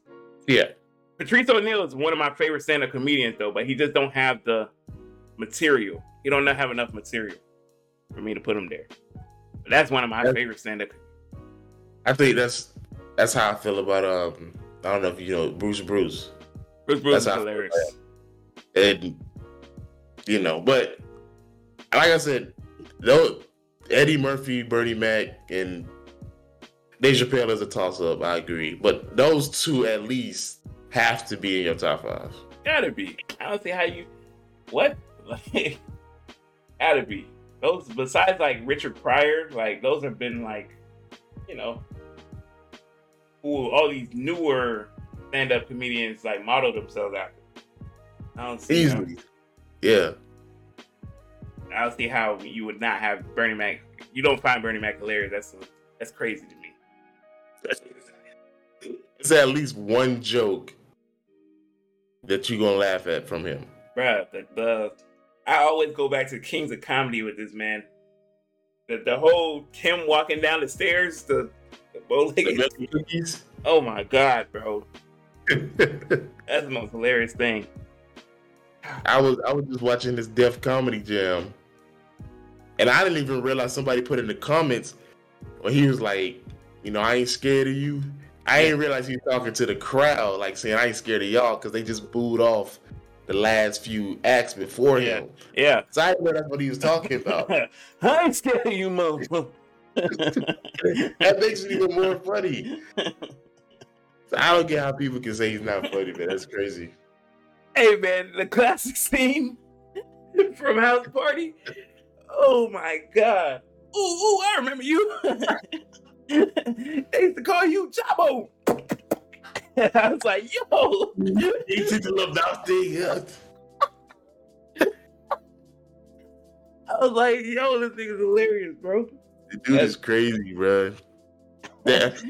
Yeah. Patrice O'Neal is one of my favorite stand up comedians though, but he just don't have the material. He don't have enough material for me to put him there. But that's one of my that's, favorite stand up. I think that's that's how I feel about um I don't know if you know Bruce Bruce. Bruce Bruce that's is hilarious. And you know, but like I said, though Eddie Murphy, Bernie Mac, and Dave Chappelle is a toss up. I agree, but those two at least have to be in your top five. Gotta be. I don't see how you. What? Like, gotta be. Those besides like Richard Pryor, like those have been like, you know, who all these newer stand-up comedians like model themselves after. I don't see easily. Yeah. I don't see how you would not have Bernie Mac. You don't find Bernie Mac hilarious. That's that's crazy to me. It's at least one joke that you're gonna laugh at from him, Bruh, the, the I always go back to Kings of Comedy with this man. The the whole Kim walking down the stairs, the, the bow-legged cookies. Oh my god, bro. That's the most hilarious thing. I was I was just watching this Def Comedy Jam, and I didn't even realize somebody put in the comments when he was like, you know, I ain't scared of you. I didn't realize he was talking to the crowd, like saying I ain't scared of y'all because they just booed off the last few acts before him. Yeah. So I didn't know that's what he was talking about. I ain't scared of you, mom. that makes it even more funny. So I don't get how people can say he's not funny, man. That's crazy. Hey man, the classic scene from House Party. Oh my god. Ooh, ooh, I remember you. They used to call you Jabo. I was like, yo. He took the little mouth thing. I was like, yo, this thing is hilarious, bro. The dude is crazy, bro. Yeah.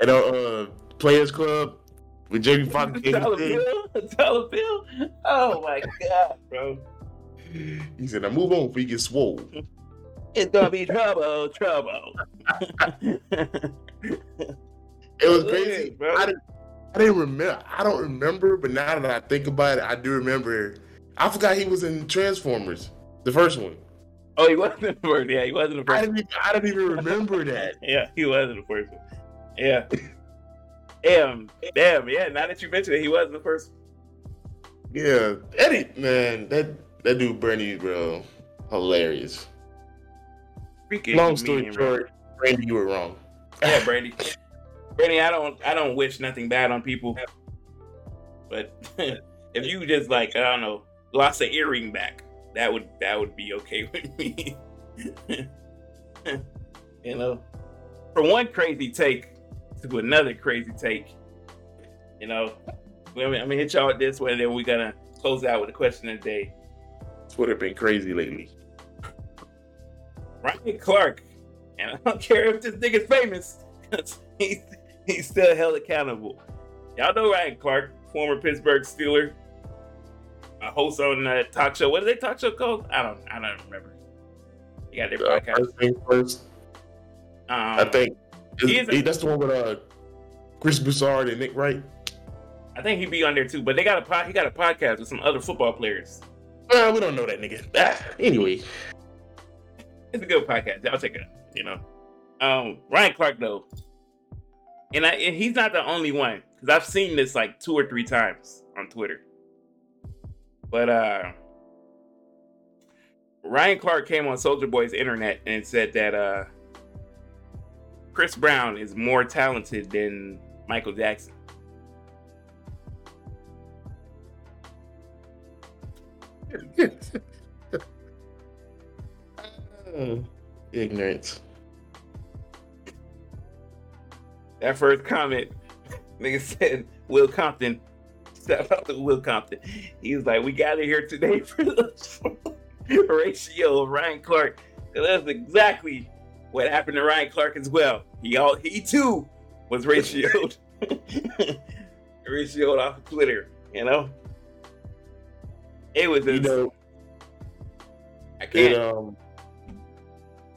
And uh, uh Players Club with Jamie Foxx. Dollar bill, bill. Oh my god, bro. He said, "Now move on, before you get swole." It's gonna be trouble, trouble. it was crazy, bro. I didn't, I didn't remember. I don't remember, but now that I think about it, I do remember. I forgot he was in Transformers, the first one. Oh, he wasn't the first. Yeah, he wasn't the first. I didn't. Even, I didn't even remember that. yeah, he wasn't the first one. Yeah. Damn, damn, yeah. Now that you mentioned it, he was the first. Yeah, Eddie, man, that that dude Bernie, bro, hilarious. Freaking Long story short, Brandy, you were wrong. Yeah, Brandy. Brandy, I don't, I don't wish nothing bad on people, but if you just like, I don't know, lost an earring back, that would that would be okay with me. you know, From one crazy take to another crazy take. You know, I'm gonna hit y'all with this one, then we're gonna close out with a question of the day. Twitter been crazy lately. Ryan Clark, and I don't care if this nigga's famous, because he's he's still held accountable. Y'all know Ryan Clark, former Pittsburgh Steeler, a host on a talk show. What is that talk show called? I don't I don't remember. You got their uh, podcast. First thing first. Um, I think he is, he, that's the one with uh, Chris Broussard and Nick Wright. I think he'd be on there too, but they got a pod, he got a podcast with some other football players. Uh, we don't know that nigga. Ah, anyway, it's a good podcast. I'll check it out. You know, um, Ryan Clark though, and I and he's not the only one because I've seen this like two or three times on Twitter. But uh, Ryan Clark came on Soldier Boy's internet and said that uh Chris Brown is more talented than Michael Jackson. Ignorance. That first comment, nigga said Will Compton. Shout out to Will Compton. He was like, "We gather here today for the ratio of Ryan Clark." That's exactly what happened to Ryan Clark as well. He all he too was ratioed, ratioed off of Twitter. You know, it was. You know, I can't. It, um,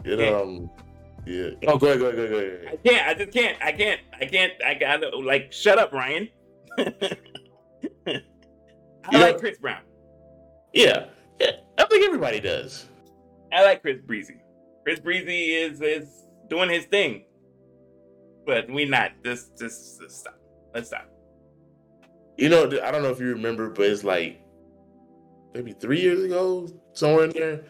it um. Yeah. Oh, go ahead, go ahead, go ahead, go ahead. I can't. I just can't. I can't. I can't. I gotta like shut up, Ryan. I you like know, Chris Brown. Yeah. yeah, I think everybody does. I like Chris Breezy. Chris Breezy is is doing his thing, but we not. Just just, just stop. Let's stop. You know, I don't know if you remember, but it's like maybe three years ago, somewhere in there.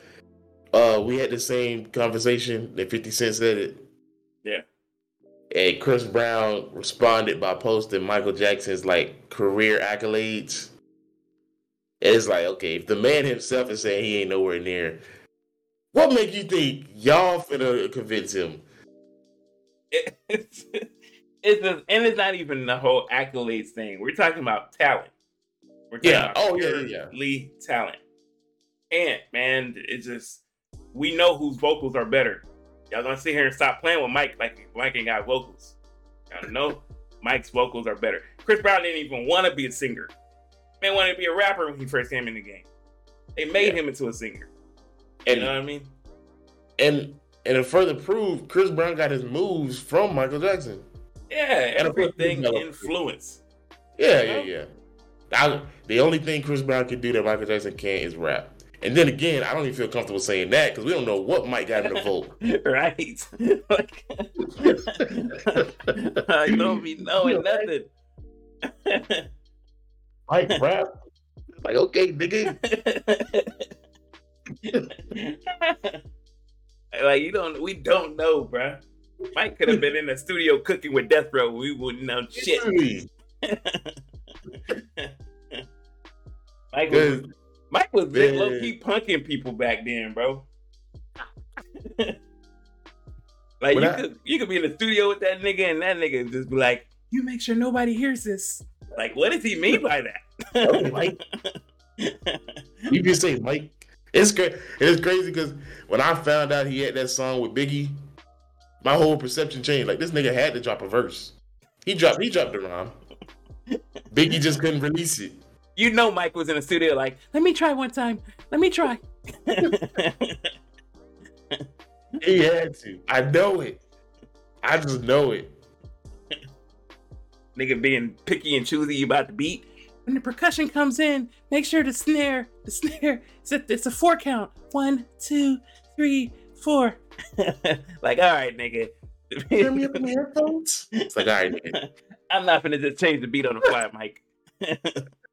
Uh, we had the same conversation that 50 Cent said it. Yeah. And Chris Brown responded by posting Michael Jackson's like career accolades. It's like, okay, if the man himself is saying he ain't nowhere near, what make you think y'all finna convince him? It's, it's just, and it's not even the whole accolades thing. We're talking about talent. We're talking Yeah. about Oh, yeah, yeah, yeah. purely talent. And man, it's just we know whose vocals are better. Y'all gonna sit here and stop playing with Mike like Mike ain't got vocals. Y'all don't know Mike's vocals are better. Chris Brown didn't even want to be a singer. Man wanted to be a rapper when he first came in the game. They made Yeah. him into a singer. And you know what I mean? and and to further prove, Chris Brown got his moves from Michael Jackson. Yeah, And everything influence. Yeah, You yeah, know? yeah. I, the only thing Chris Brown can do that Michael Jackson can't is rap. And then again, I don't even feel comfortable saying that because we don't know what Mike got in the vote. right. like, I don't be knowing nothing. Mike rap, like okay, nigga. like you don't, we don't know, bruh. Mike could have been in the studio cooking with Death Row. We wouldn't know shit. Literally. Mike was, Cause- Mike was Man. low key punking people back then, bro. like When you I- could you could be in the studio with that nigga and that nigga just be like, "You make sure nobody hears this." Like, what does he mean by that? Okay, oh, Mike. You can say Mike. It's cra- It's crazy because when I found out he had that song with Biggie, my whole perception changed. Like this nigga had to drop a verse. He dropped. He dropped the rhyme. Biggie just couldn't release it. You know, Mike was in the studio like, "Let me try one time. Let me try." He had to. I know it. I just know it. nigga being picky and choosy about the beat. When the percussion comes in, make sure the snare, the snare, it's a, it's a four count. One, two, three, four. like, all right, nigga. Turn me up in the headphones. It's like all right, nigga. I'm not gonna just change the beat on the fly, Mike.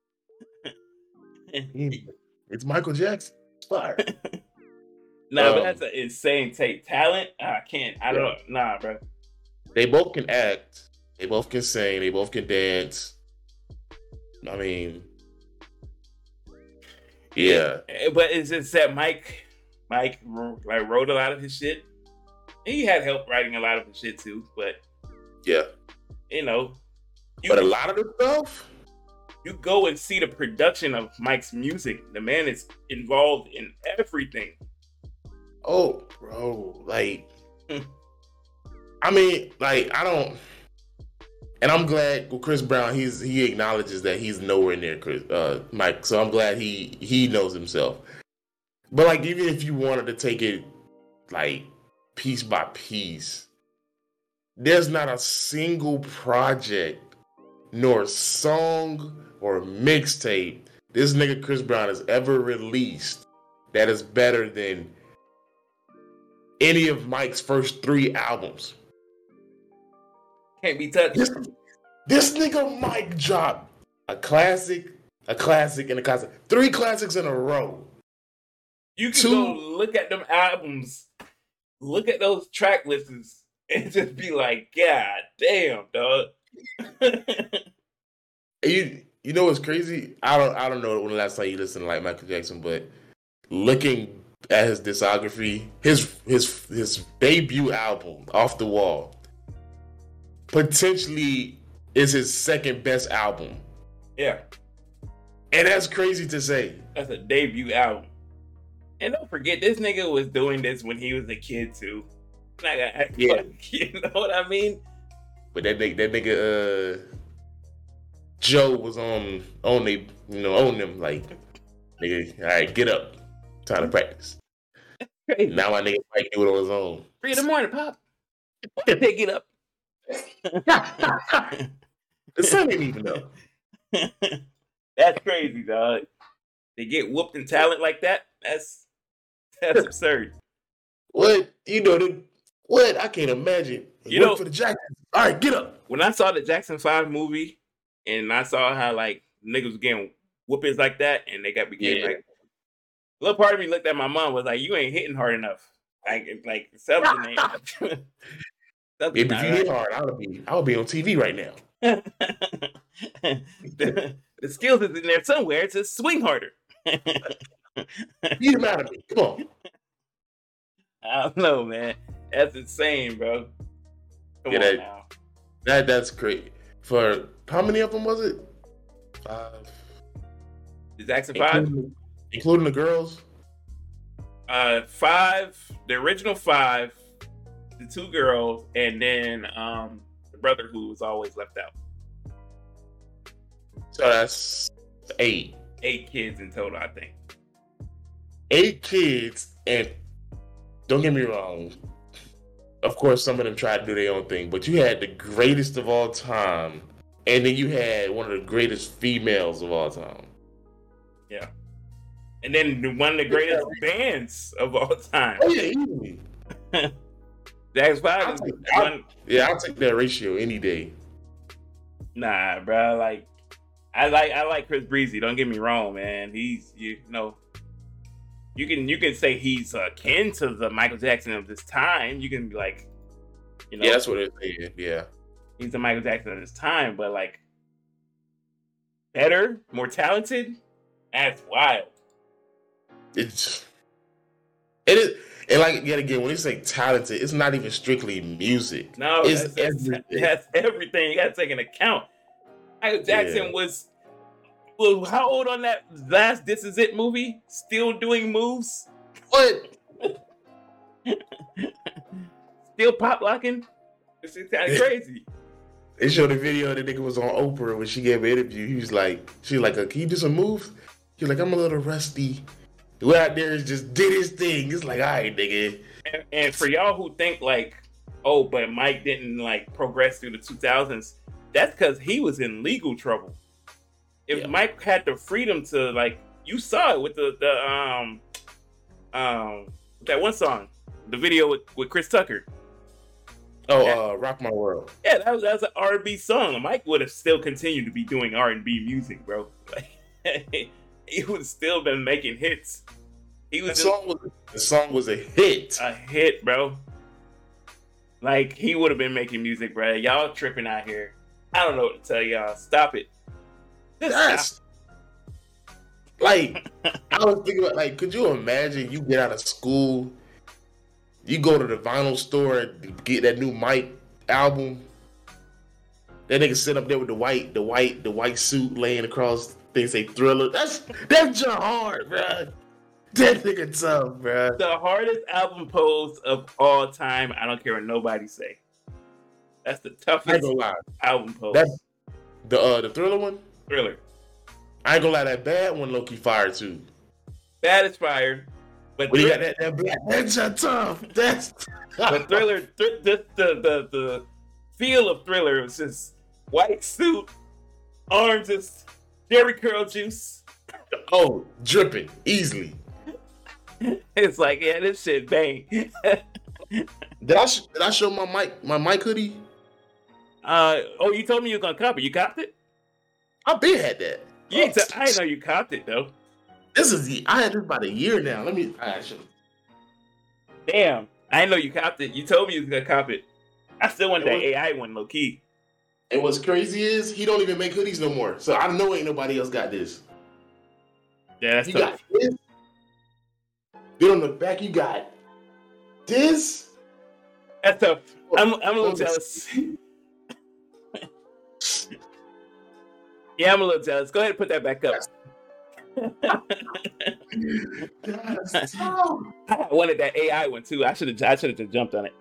It's Michael Jackson. It's fire. no, but Um, that's an insane take. Talent, I can't. I don't. Nah, bro. They both can act. They both can sing. They both can dance. I mean, yeah. Eh, But it's just that Mike, Mike, like wrote a lot of his shit. And he had help writing a lot of his shit too. But Yeah. you know, you, But a lot of the stuff, you go and see the production of Mike's music. The man is involved in everything. oh, bro, like, Hmm. I mean, like, I don't, and I'm glad Chris Brown, he's he acknowledges that he's nowhere near Chris, uh, Mike. So I'm glad he he knows himself. But like, even if you wanted to take it like piece by piece, there's not a single project nor song or mixtape this nigga Chris Brown has ever released that is better than any of Mike's first three albums. Can't be touched. This, this nigga Mike dropped a classic, a classic, and a classic. Three classics in a row. You can Two- go look at them albums, look at those track lists, and just be like, God damn, dog. You you know what's crazy? I don't I don't know when the last time you listened to like Michael Jackson, but looking at his discography, his his his debut album, Off the Wall, potentially is his second best album. yeah, And that's crazy to say. that's a debut album. And don't forget, this nigga was doing this when he was a kid too. Like, Yeah. you know what I mean? But that nigga, that nigga, uh, Joe was on on they, you know, on them like, nigga, all right, get up, time to practice. Crazy. Now my nigga Mike do it on his own. Three in the morning, pop. Pick it up. the son ain't even know. that's crazy, dog. They get whooped in talent like that. That's that's absurd. What you know? The, what I can't imagine. You know- for the Jacksons. All right, get up. When I saw the Jackson Five movie, and I saw how like niggas was getting whoopings like that, and they got became Yeah. like A little part of me looked at my mom was like, "You ain't hitting hard enough. Like, like something ain't." something if you hit hard, I would be, I would be on TV right now. the, the skills is in there somewhere to swing harder. Beat him out of me. Come on. I don't know, man. That's insane, bro. Come yeah, that, now. That that's great. For how many of them was it? Five. Is Jackson five? Including, including the girls? Uh five, the original five, the two girls, and then um the brother who was always left out. So that's eight. Eight kids in total, I think. Eight kids, and don't get me wrong. Of course, some of them tried to do their own thing, but you had the greatest of all time, and then you had one of the greatest females of all time. Yeah. And then one of the greatest bands of all time. Oh, yeah. Jack's Five. I'll yeah, I'll take that ratio any day. Nah, bro. Like, I like I like Chris Breezy. Don't get me wrong, man. He's you know, you can you can say he's akin to the Michael Jackson of this time. You can be like, you know, yeah, that's what it is. Yeah, he's the Michael Jackson of this time, but like better, more talented. That's wild. It's it is and like yet again, when you say talented, it's not even strictly music. No, it's that's, everything. That's everything. You got to take into account. Michael Jackson yeah. was well, how old on that last This Is It movie? Still doing moves? What? Still pop locking? It's kind of crazy. They showed a video the nigga was on Oprah when she gave an interview. He was like, she was like, uh, can you do some moves? He's like, I'm a little rusty. The way out there is just did his thing. It's like, all right, nigga. And, and for y'all who think like, oh, but Mike didn't like progress through the 2000s, that's because he was in legal trouble. If yeah. Mike had the freedom to like, you saw it with the the um um that one song, the video with, with Chris Tucker. Oh, uh, "Rock My World." Yeah, that was that was an R and B song. Mike would have still continued to be doing R and B music, bro. Like, he would still been making hits. He was the song was the song was a hit. A hit, bro. Like he would have been making music, bro. Y'all tripping out here. I don't know what to tell y'all. Stop it. That's like I was thinking about like, could you imagine you get out of school, you go to the vinyl store and get that new Mike album. That nigga sit up there with the white, the white, the white suit laying across they say thriller. That's that's just hard, bro. That nigga tough, bro. The hardest album pose of all time. I don't care what nobody say. That's the toughest album pose. That, the uh, the thriller one. Thriller. I ain't gonna lie, that bad one, Loki fire too. Bad is fire, but you got that, that black, that's tough. That's but thriller. Th- the, the the the feel of thriller was just white suit, arms just Jheri curl juice. Oh, dripping easily. It's like, yeah, this shit bang. did I sh- did I show my mic my mic hoodie? Uh oh, you told me you were gonna cop it. You copped it? I been had that. You oh, t- I didn't know you copped it though. This is the I had this about a year now. Let me actually. Damn, I didn't know you copped it. You told me you was gonna cop it. I still want it that was, AI one low key. And what's crazy is he don't even make hoodies no more. So I know ain't nobody else got this. Yeah, that's you tough. got this. Then on the back you got this. That's tough. Oh, I'm I'm a little oh, jealous. yeah, I'm a little jealous. Go ahead and put that back up. I wanted that AI one too. I should have I should have just jumped on it.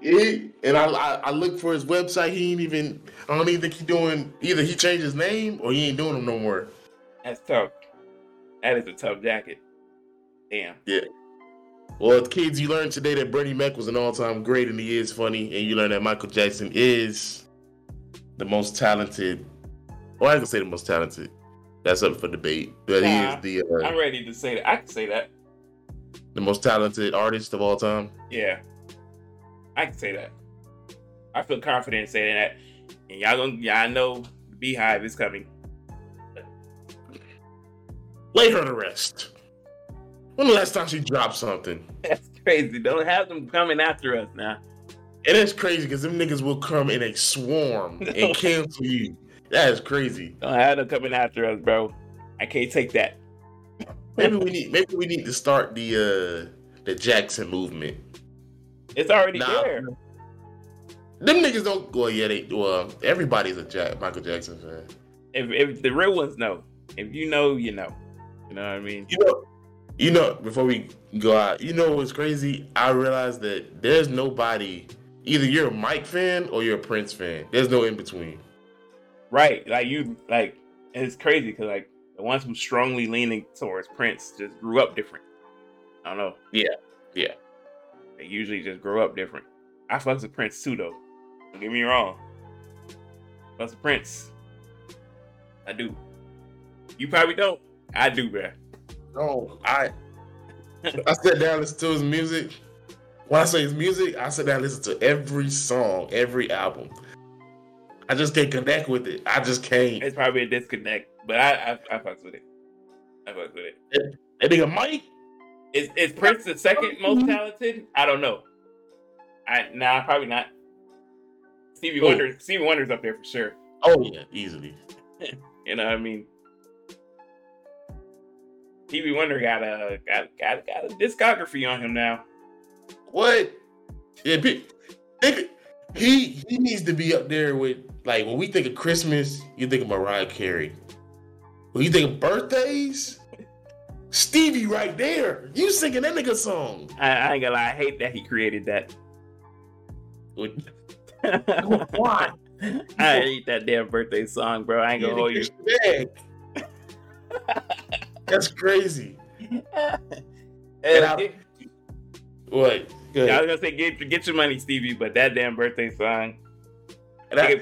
He, and I, I, I looked for his website. He ain't even. I don't even think he doing either. He changed his name or he ain't doing them no more. That's tough. That is a tough jacket. Damn. Yeah. Well, kids, you learned today that Bernie Mac was an all-time great and he is funny, and you learned that Michael Jackson is the most talented. Well, I can say the most talented. That's up for debate, but nah, he is the. Uh, I'm ready to say that. I can say that. The most talented artist of all time. Yeah. I can say that. I feel confident in saying that. And y'all gonna y'all know the BeyHive is coming. Lay her to rest. When the last time she dropped something? That's crazy. Don't have them coming after us now. And that's crazy because them niggas will come in a swarm and cancel you. That is crazy. Don't have them coming after us, bro. I can't take that. Maybe we need maybe we need to start the uh the Jackson movement. It's already nah, there. Them niggas don't well yeah they well everybody's a Jack Michael Jackson fan. If if the real ones know. If you know, you know. You know what I mean? You know you know, before we go out, you know what's crazy? I realized that there's nobody either you're a Mike fan or you're a Prince fan. There's no in between. Right. Like you like it's crazy because like the ones who strongly leaning towards Prince just grew up different. I don't know. Yeah. Yeah. They usually just grow up different. I fucks with Prince too though. Don't get me wrong. Fucks with Prince. I do. You probably don't. I do, bruh. No, I I sat down and listen to his music. When I say his music, I sit down and listen to every song, every album. I just can't connect with it. I just can't. It's probably a disconnect, but I I, I fucks with it. I fucks with it. That, that nigga Mike. Is is Prince the second most mm-hmm. talented? I don't know. I nah, probably not. Stevie oh. Wonder. Stevie Wonder's up there for sure. Oh yeah, easily. you know what I mean? Stevie Wonder got a got got got a discography on him now. What? Yeah, he he needs to be up there with like when we think of Christmas, you think of Mariah Carey. When you think of birthdays, Stevie right there. You singing that nigga song. I, I ain't gonna lie, I hate that he created that. Why? I hate that damn birthday song, bro. I ain't gonna hold you. That's crazy. I, what? Good. I was gonna say get get your money, Stevie, but that damn birthday song. And I,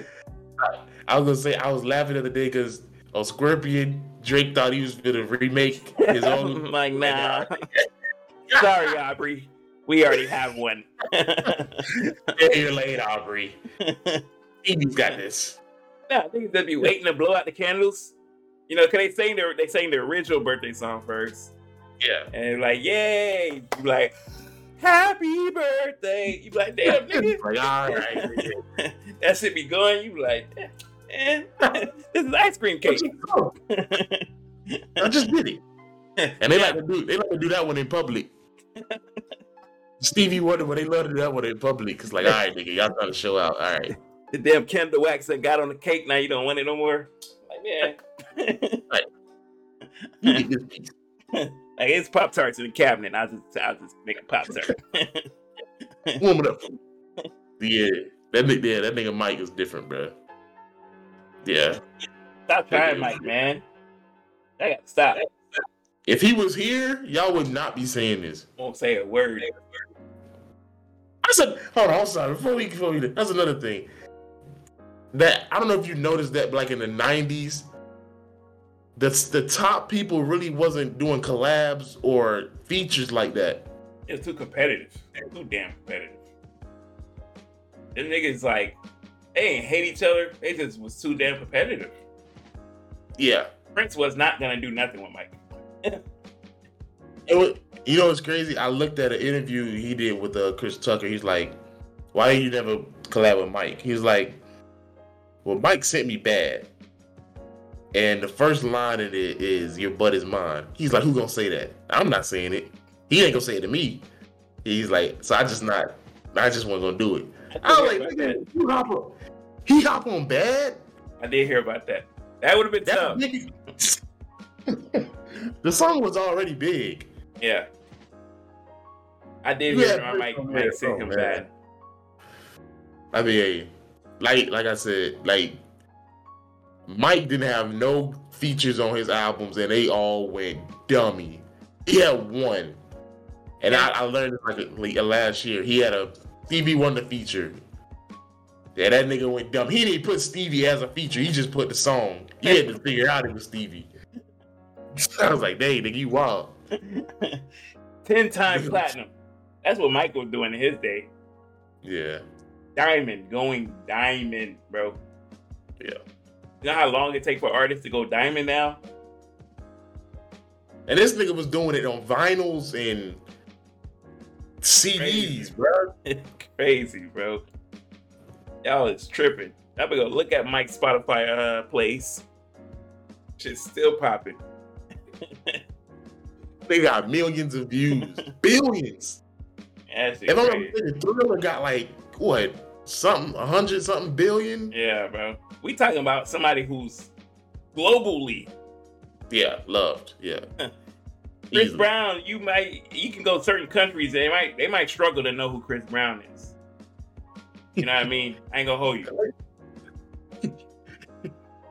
I, was gonna say I was laughing the other day because on Scorpion, Drake thought he was gonna remake his own. like, nah. Sorry, Aubrey. We already have one. You're late, Aubrey. Stevie's got this. Nah, niggas just be waiting to blow out the candles. You know, cause they sang their they sang the original birthday song first. Yeah. And like, yay! Like, happy birthday. You like, damn nigga. like, all right. that should be going. You like, eh, this is ice cream cake. I just did it. And they yeah. like to do they like to do that one in public. Stevie Wonder, but they love to do that one in public. Cause like, all right, nigga, y'all trying to show out. All right. The damn candle wax that got on the cake. Now you don't want it no more. Like, man like, like it's Pop Tarts in the cabinet. I just I just make a Pop Tart. Warm it up. Yeah, that nigga, yeah, that nigga Mike is different, bro. Yeah. Stop trying, Mike, man. I got to stop. If he was here, y'all would not be saying this. Won't say a word. I said, hold on, I'm sorry. Before we, before we, that's another thing. That I don't know if you noticed that, but like in the '90s, the the top people really wasn't doing collabs or features like that. It's too competitive. They're too damn competitive. The niggas like they ain't hate each other. They just was too damn competitive. Yeah. Prince was not gonna do nothing with Mike. it was, you know what's crazy? I looked at an interview he did with uh, Chris Tucker. He's like, "Why you never collab with Mike?" He's like, "Well, Mike sent me bad." And the first line of it is "Your butt is mine." He's like, "Who gonna say that?" I'm not saying it. He ain't gonna say it to me. He's like, so I just not. I just wasn't gonna do it. I, was like, nigga, you hop on. He hop on bad. I did hear about that. That would have been that tough. the song was already big. Yeah. I did you hear Mike Mike sent him bad. I mean, like like I said, like Mike didn't have no features on his albums, and they all went dummy. He had one, and I, I learned it like uh, last year. He had a Stevie Wonder feature. Yeah, that nigga went dumb. He didn't put Stevie as a feature. He just put the song. He had to figure out it was Stevie. I was like, "Dang, nigga, you wild." Ten times platinum. That's what Mike was doing in his day. Yeah. Diamond, going diamond, bro. Yeah. You know how long it takes for artists to go diamond now? And this nigga was doing it on vinyls and CDs, Crazy. bro. Crazy, bro. Y'all is tripping. I'm gonna go look at Mike's Spotify uh place. Shit's still popping. they got millions of views, billions. That's if I'm Thriller got like what something, a hundred something billion. Yeah, bro. We talking about somebody who's globally. Yeah, loved. Yeah. Chris Easily. Brown, you might you can go certain countries, they might they might struggle to know who Chris Brown is. You know what I mean? I ain't gonna hold you.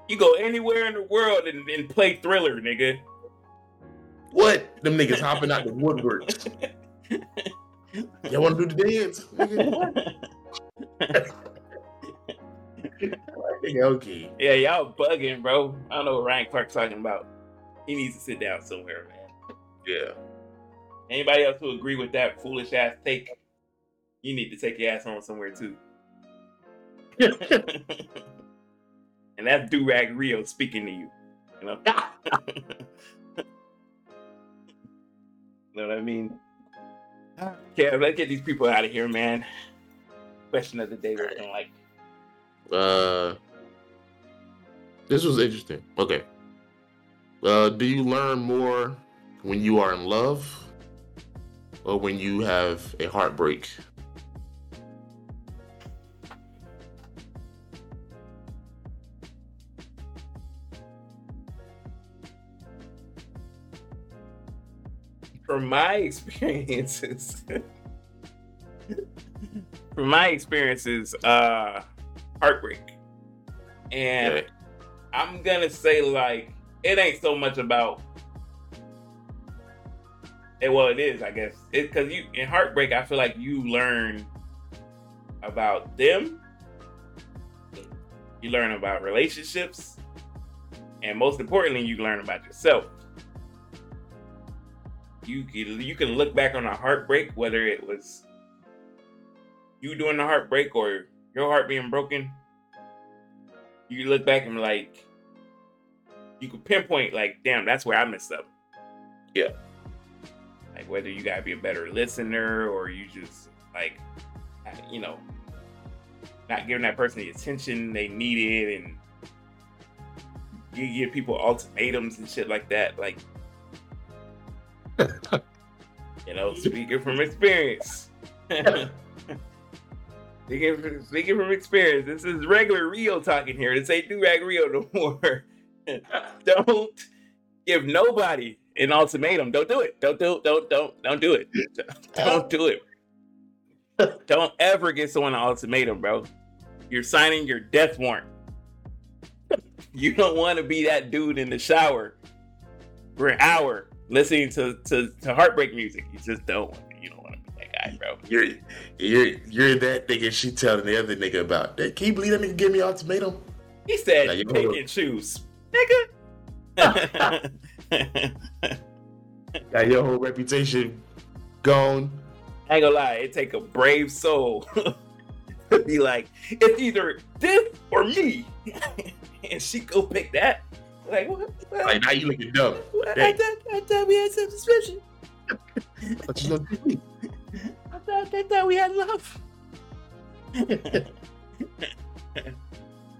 you go anywhere in the world and, and play Thriller, nigga. What? Them niggas hopping out the woodwork. Y'all want to do the dance? okay. Yeah, y'all bugging, bro. I don't know what Ryan Clark's talking about. He needs to sit down somewhere, man. Yeah. Anybody else who agree with that foolish ass take? You need to take your ass home somewhere too. and that's Durag Rio speaking to you. You know. know what I mean? Ah. Okay, let's get these people out of here, man. Question of the day, looking like. Uh, this was interesting. Okay. Uh, do you learn more when you are in love, or when you have a heartbreak? from my experiences, from my experiences, uh, heartbreak, and yeah. I'm gonna say like it ain't so much about. It, well, it is, I guess, because you in heartbreak, I feel like you learn about them, you learn about relationships, and most importantly, you learn about yourself you you can look back on a heartbreak, whether it was you doing the heartbreak or your heart being broken. You look back and like you could pinpoint like, damn, that's where I messed up. Yeah. Like whether you gotta be a better listener or you just like, you know, not giving that person the attention they needed and you give people ultimatums and shit like that. Like you know, speaking from experience. speaking, speaking from experience, this is regular Rio talking here. This ain't Durag Rio no more. don't give nobody an ultimatum. Don't do it. Don't do don't don't don't do it. Don't do it. Don't ever get someone an ultimatum, bro. You're signing your death warrant. You don't want to be that dude in the shower for an hour listening to, to, to heartbreak music. You just don't want to, you don't want guy, bro. You're you're you're that nigga she telling the other nigga about. That. Can you believe that nigga give me ultimatum? He said now, pick and choose. Nigga. Got your whole reputation gone. I ain't gonna lie, it take a brave soul to be like, it's either this or me. and she go pick that. Like, what? what? Like, now you looking dumb. I thought, I thought we had some suspicion. but you know, I thought, we had love.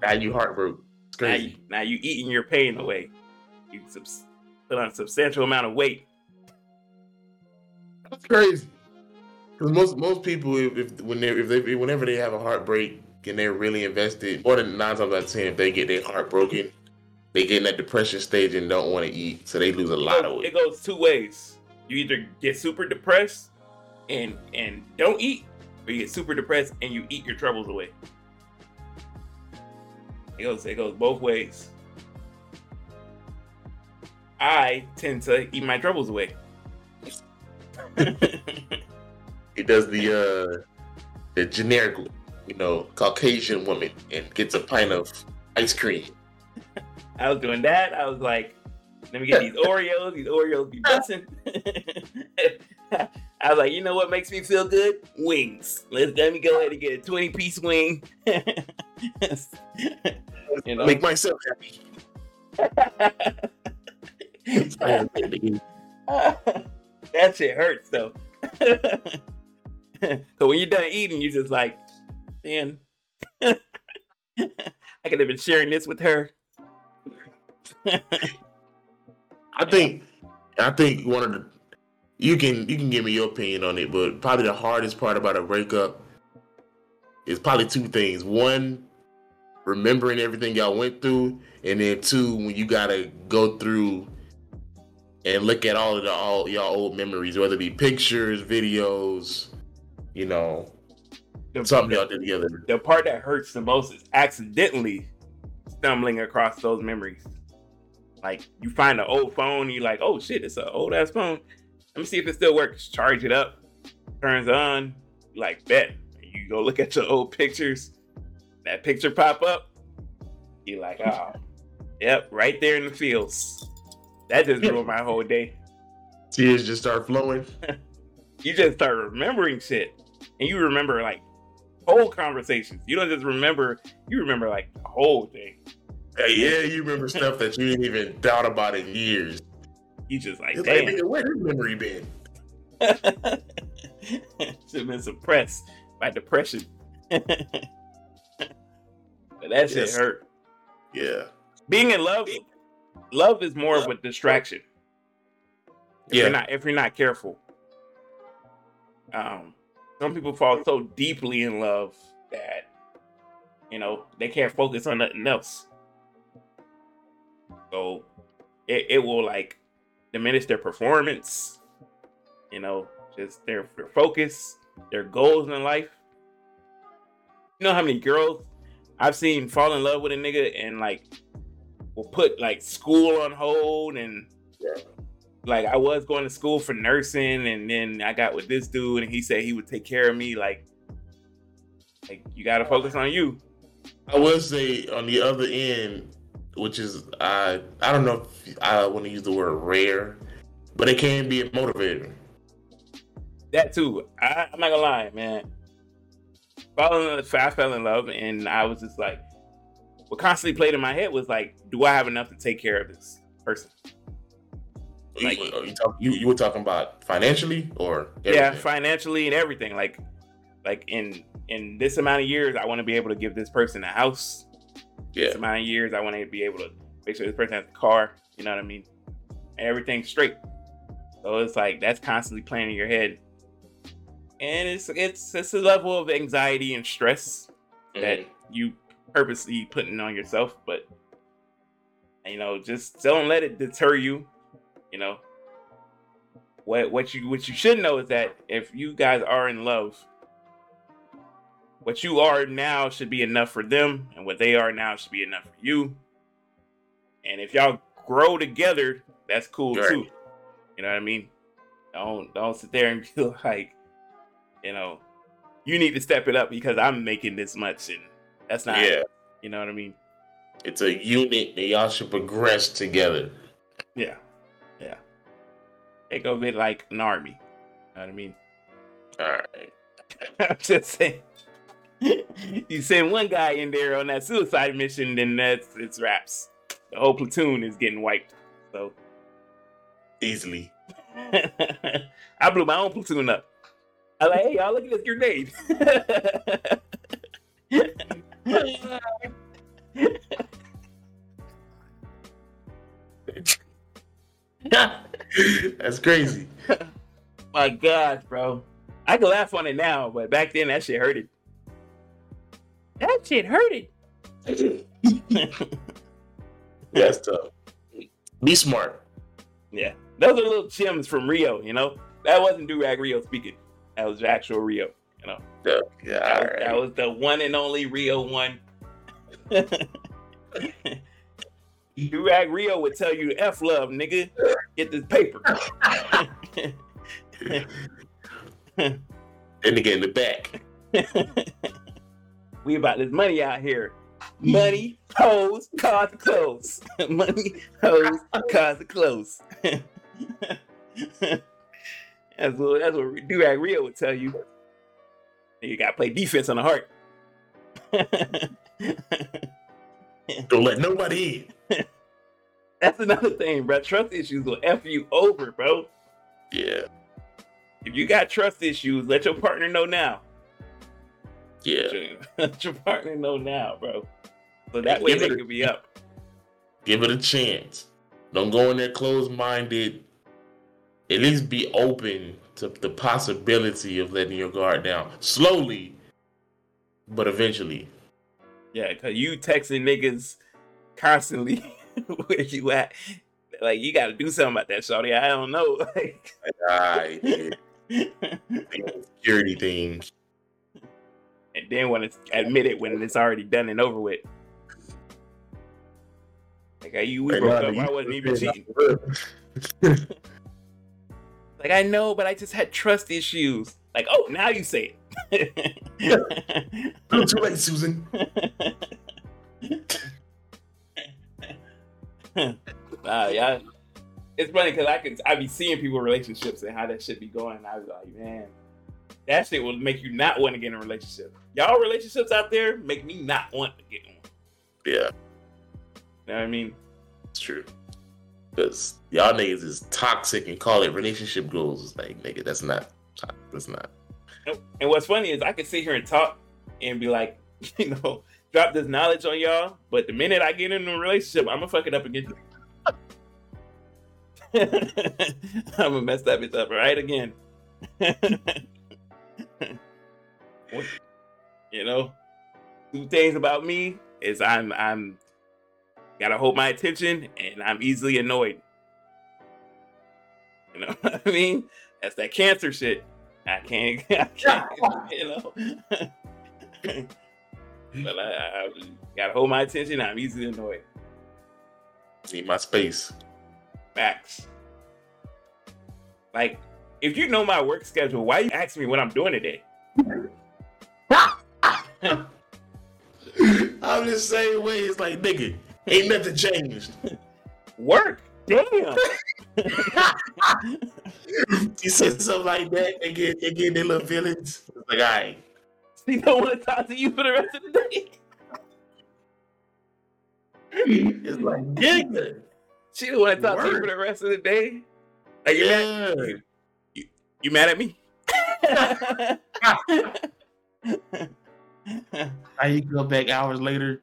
now you heartbroken. Now you, now you eating your pain away. You subs- put on a substantial amount of weight. That's crazy. Because most most people, if, if when they if they whenever they have a heartbreak and they're really invested, more than nine times out of ten, if they get their heart broken, they get in that depression stage and don't want to eat, so they lose a lot of weight. It goes two ways. You either get super depressed and and don't eat, or you get super depressed and you eat your troubles away. It goes it goes both ways. I tend to eat my troubles away. it does the uh the generic, you know, Caucasian woman and gets a pint of ice cream. I was doing that. I was like, let me get these Oreos. These Oreos be busting. I was like, you know what makes me feel good? Wings. Let's let me go ahead and get a 20 piece wing. you know? Make myself happy. that shit hurts though. so when you're done eating, you're just like, man, I could have been sharing this with her. I think, I think one of the you can you can give me your opinion on it, but probably the hardest part about a breakup is probably two things. One, remembering everything y'all went through, and then two, when you gotta go through and look at all of the all y'all old memories, whether it be pictures, videos, you know, the, something y'all did together. The part that hurts the most is accidentally stumbling across those memories. Like you find an old phone, you're like, oh shit, it's an old ass phone. Let me see if it still works. Charge it up, turns on, like bet. You go look at your old pictures. That picture pop up. You're like, oh, yep, right there in the fields. That just ruined my whole day. Tears just start flowing. you just start remembering shit, and you remember like whole conversations. You don't just remember. You remember like the whole thing. Hey, yeah, you remember stuff that you didn't even thought about in years. You just like, damn, like, where did memory been? Should have been suppressed by depression. but that shit yes. hurt. Yeah. Being in love, love is more of a distraction. If yeah. You're not, if you're not careful. Um, some people fall so deeply in love that you know they can't focus on nothing else. So it, it will like diminish their performance, you know, just their, their focus, their goals in life. You know how many girls I've seen fall in love with a nigga and like will put like school on hold and yeah. like I was going to school for nursing and then I got with this dude and he said he would take care of me like like you got to focus on you. I will say on the other end which is I I don't know if I want to use the word rare, but it can be a motivator. That too. I, am not gonna lie, man. Falling, I fell in love, and I was just like, what constantly played in my head was like, do I have enough to take care of this person? Like, you, you, talk, you, you were talking about financially or everything? yeah, financially and everything. Like, like in in this amount of years, I want to be able to give this person a house, yeah. amount of years, I want to be able to make sure this person has a car. You know what I mean? And everything's straight. So it's like that's constantly playing in your head, and it's it's it's a level of anxiety and stress mm-hmm. that you purposely putting on yourself. But you know, just don't let it deter you. You know, what what you what you should know is that if you guys are in love, what you are now should be enough for them, and what they are now should be enough for you. And if y'all grow together, that's cool right. too. You know what I mean? Don't don't sit there and feel like, you know, you need to step it up because I'm making this much, and that's not. Yeah. You know what I mean? It's a unit that y'all should progress together. Yeah, yeah. Think of be like an army. You know what I mean? All right. I'm just saying. you send one guy in there on that suicide mission, then that's it's wraps. The whole platoon is getting wiped. So easily. I blew my own platoon up. I like, hey y'all, look at this grenade. That's crazy. My gosh, bro. I can laugh on it now, but back then that shit hurted. That shit hurted. That's tough. Be smart. Yeah. Those are little gems from Rio, you know? That wasn't Durag Rio speaking. That was actual Rio, you know? Yeah, yeah that, was, that was the one and only Rio one. Durag Rio would tell you F love, nigga. Get this paper. and nigga in the back. We about this money out here. Money, hoes, cars, and clothes. money, hoes, cars, and clothes. that's what that's what Durag Rio would tell you. You gotta play defense on the heart. Don't let nobody in. That's another thing, bro. Trust issues will F you over, bro. Yeah. If you got trust issues, let your partner know now. Yeah. Partner know now, bro. So that way they a- could be up. Give it a chance. Don't go in there closed minded. At least be open to the possibility of letting your guard down. Slowly, but eventually. Yeah, cause you texting niggas constantly where you at. Like you gotta do something about that, Shorty. I don't know. Like I did. Security things. And then want to admit it when it's already done and over with. Like are you we broke up, I wasn't even cheating. Like I know, but I just had trust issues. Like, oh now you say it. Too late, Susan. Nah, yeah. It's funny because I can I be seeing people relationships and how that shit be going. And I was like, man, that shit will make you not want to get in a relationship. Y'all relationships out there make me not want to get in one. Yeah, You know what I mean? it's true. Because y'all niggas is toxic and call it relationship goals. It's like, nigga, that's not. That's not. And what's funny is I could sit here and talk and be like, you know, drop this knowledge on y'all, but the minute I get in a relationship, I'm gonna fuck it up again. I'm gonna mess that bitch up right again. you know, two things about me is I'm I'm gotta hold my attention and I'm easily annoyed. You know what I mean? That's that cancer shit. I can't, I can't you know. but I, I gotta hold my attention. I'm easily annoyed. Need my space. Facts. Like, if you know my work schedule, why you asking me what I'm doing today? I'm the same way. It's like, nigga, ain't nothing changed. Work. Damn. you said something like that, they get they get their little feelings. It's like, all right. She don't want to talk to you for the rest of the day. It's like, nigga. She don't want to talk to you for the rest of the day. Like, you mad? Yeah. You, you mad at me? How you go back hours later?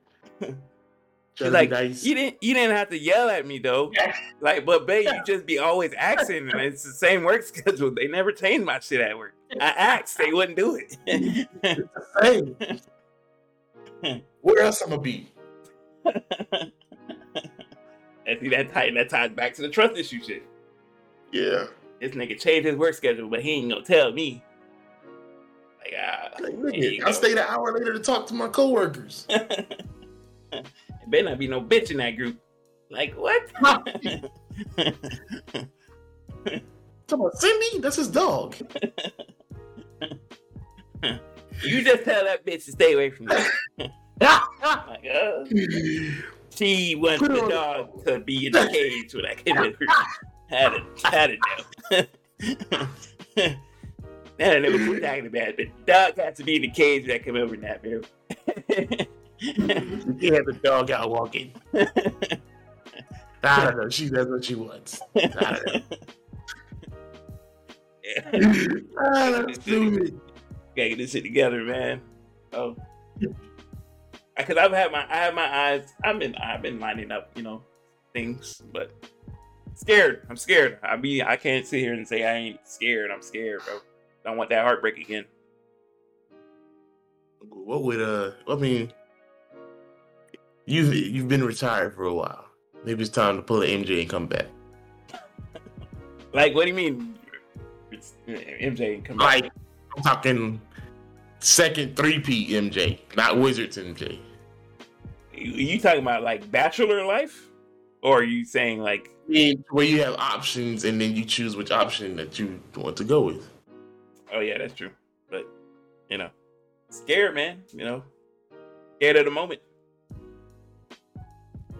She's like, nice. you didn't you didn't have to yell at me though. Like, but babe, you just be always asking, and it's the same work schedule. They never change my shit at work. I asked, they wouldn't do it. Hey. Where else I'm gonna be? and see that tie that ties back to the trust issue shit. Yeah. This nigga changed his work schedule, but he ain't gonna tell me. Like, nigga, I go. stayed an hour later to talk to my coworkers. better not be no bitch in that group. Like what? Come on, Cindy, that's his dog. you just tell that bitch to stay away from me. Like, uh, she wants Put the dog to be in the cage when I came in. Had it, had it now. Now I never put talking about, but the dog has to be in the cage when I come over now, bro. you can't have the dog out walking. I don't know. She does what she wants. I don't know. Ah, that's stupid. Gotta get this shit together, man. Oh, because I've had my I have my eyes. I've been I've been lining up, you know, things, but scared. I'm scared. I be I can't sit here and say I ain't scared. I'm scared, bro. I don't want that heartbreak again. What would uh? I mean, you've you've been retired for a while. Maybe it's time to pull an MJ and come back. Like, what do you mean? It's, MJ come back. Like I'm talking second three-peat MJ, not Wizards MJ. You, you talking about like bachelor life, or are you saying like where you have options and then you choose which option that you want to go with. Oh yeah, that's true. But you know, scared, man. You know, scared at the moment.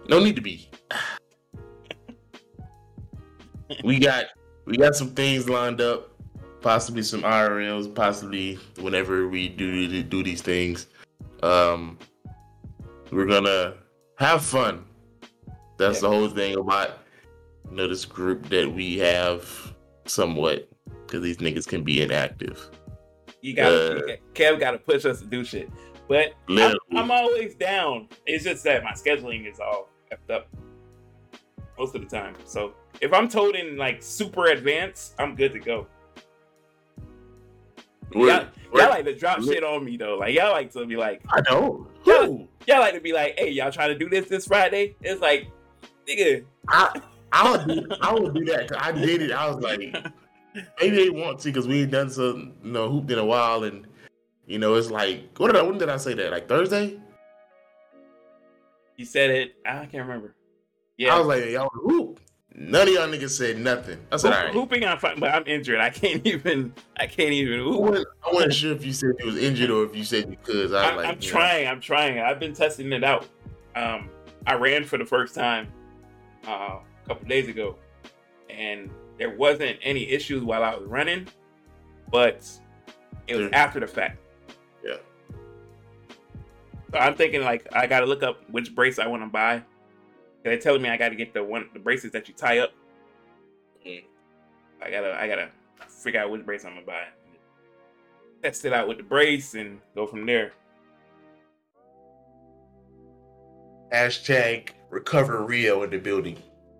No need to be. we got we got some things lined up, possibly some IRLs, possibly whenever we do do these things. Um, we're gonna have fun. That's the whole thing about you know this group that we have somewhat because these niggas can be inactive. You got uh, Kev got to push us to do shit, but I'm, I'm, always down. It's just that my scheduling is all effed up most of the time. So if I'm told in like super advance, I'm good to go. Y'all, y'all, like to drop shit on me though. Like y'all like to be like, I know. Y'all, y'all like to be like, hey, y'all trying to do this this Friday? It's like, nigga. I I would do I would do that. I did it. I was like, maybe they want to because we ain't done some you know hooped in a while, and you know it's like what did I when did I say that? Like Thursday. You said it. I can't remember. Yeah, I was like, y'all hoop. None of y'all niggas said nothing. I said, Hoop, all right. Hooping, I'm fine, but I'm injured. I can't even. I can't even hoop. I wasn't, I wasn't sure if you said you was injured or if you said you could. I am like, trying. Know. I'm trying. I've been testing it out. Um, I ran for the first time uh, a couple days ago, and there wasn't any issues while I was running, but it was mm. after the fact. Yeah. So I'm thinking like I got to look up which brace I want to buy they're telling me I got to get the one the braces that you tie up. Mm. I gotta I gotta figure out which brace I'm gonna buy. Test it out with the brace and go from there. Hashtag recover Rio in the building.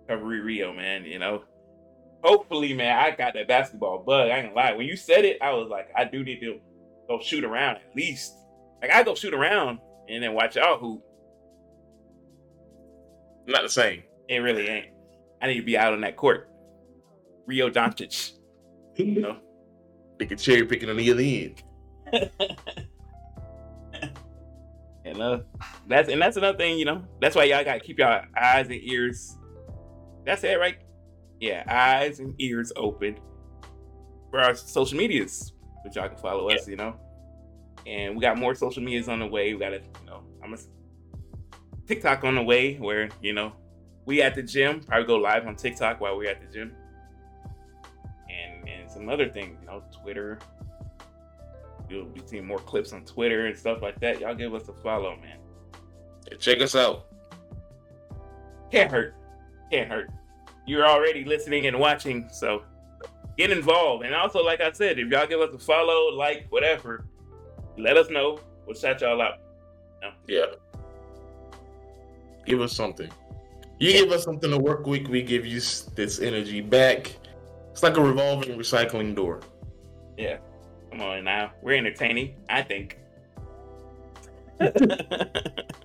Recovery Rio, man. You know, hopefully, man, I got that basketball bug. I ain't gonna lie. When you said it, I was like, I do need to go shoot around at least. Like I go shoot around and then watch y'all hoop. Not the same. It really ain't. I need to be out on that court. Rio Doncic. You know? They cherry picking on the other end. you know, that's and that's another thing, you know. That's why y'all gotta keep y'all eyes and ears. That's it, right? Yeah, eyes and ears open for our social medias, which y'all can follow us, you know. And we got more social medias on the way. We gotta, you know, I'm gonna TikTok on the way where, you know, we at the gym, probably go live on TikTok while we're at the gym. And and some other things, you know, Twitter. You'll be seeing more clips on Twitter and stuff like that. Y'all give us a follow, man. check us out. Can't hurt. Can't hurt. You're already listening and watching, so get involved. And also, like I said, if y'all give us a follow, like, whatever, let us know. We'll shout y'all out. Yeah. Give us something. You give us something to work with, we give you this energy back. It's like a revolving recycling door. Yeah. Come on now. We're entertaining, I think.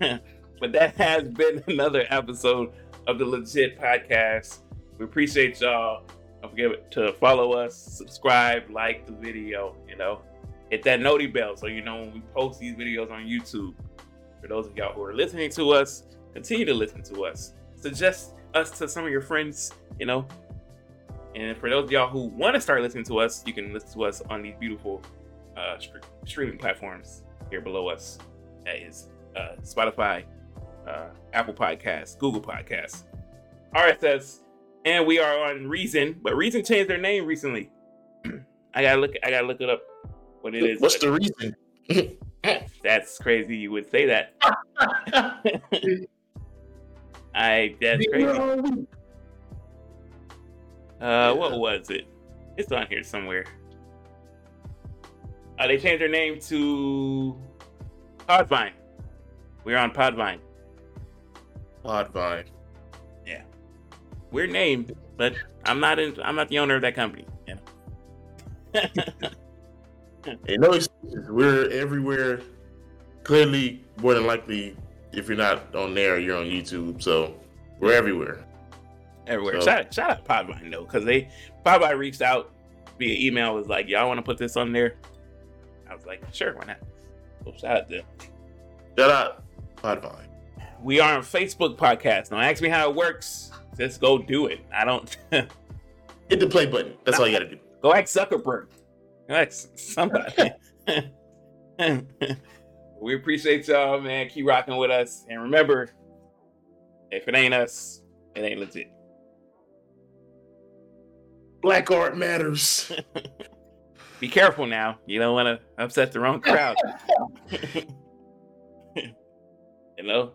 but that has been another episode of the LeJit Podcast. We appreciate y'all. Don't forget to follow us, subscribe, like the video, you know. Hit that noti bell so you know when we post these videos on YouTube. For those of y'all who are listening to us, continue to listen to us. Suggest us to some of your friends, you know. And for those of y'all who want to start listening to us, you can listen to us on these beautiful uh, st- streaming platforms here below us. That is uh, Spotify, uh, Apple Podcasts, Google Podcasts, RSS, and we are on Reason. But Reason changed their name recently. I gotta look. I gotta look it up. What it is. What's the reason? That's crazy. You would say that. I. That's crazy. Uh, what was it? It's on here somewhere. Uh, they changed their name to Podvine. We're on Podvine. Podvine. Yeah. Weird name, but I'm not in. I'm not the owner of that company. You know? and no excuses. We're everywhere. Clearly, more than likely, if you're not on there, you're on YouTube. So we're everywhere. Everywhere. So, shout, shout out Podvine though, because they Podvine reached out via email. Was like, y'all want to put this on there? I was like, sure, why not? So shout out to them. Shout out Podvine. We are on Facebook podcast. Don't ask me how it works. Just go do it. I don't. Hit the play button. That's all you got to do. Go ask Zuckerberg. That's somebody. we appreciate y'all, man. Keep rocking with us. And remember, if it ain't us, it ain't legit. Black art matters. Be careful now. You don't want to upset the wrong crowd. you know?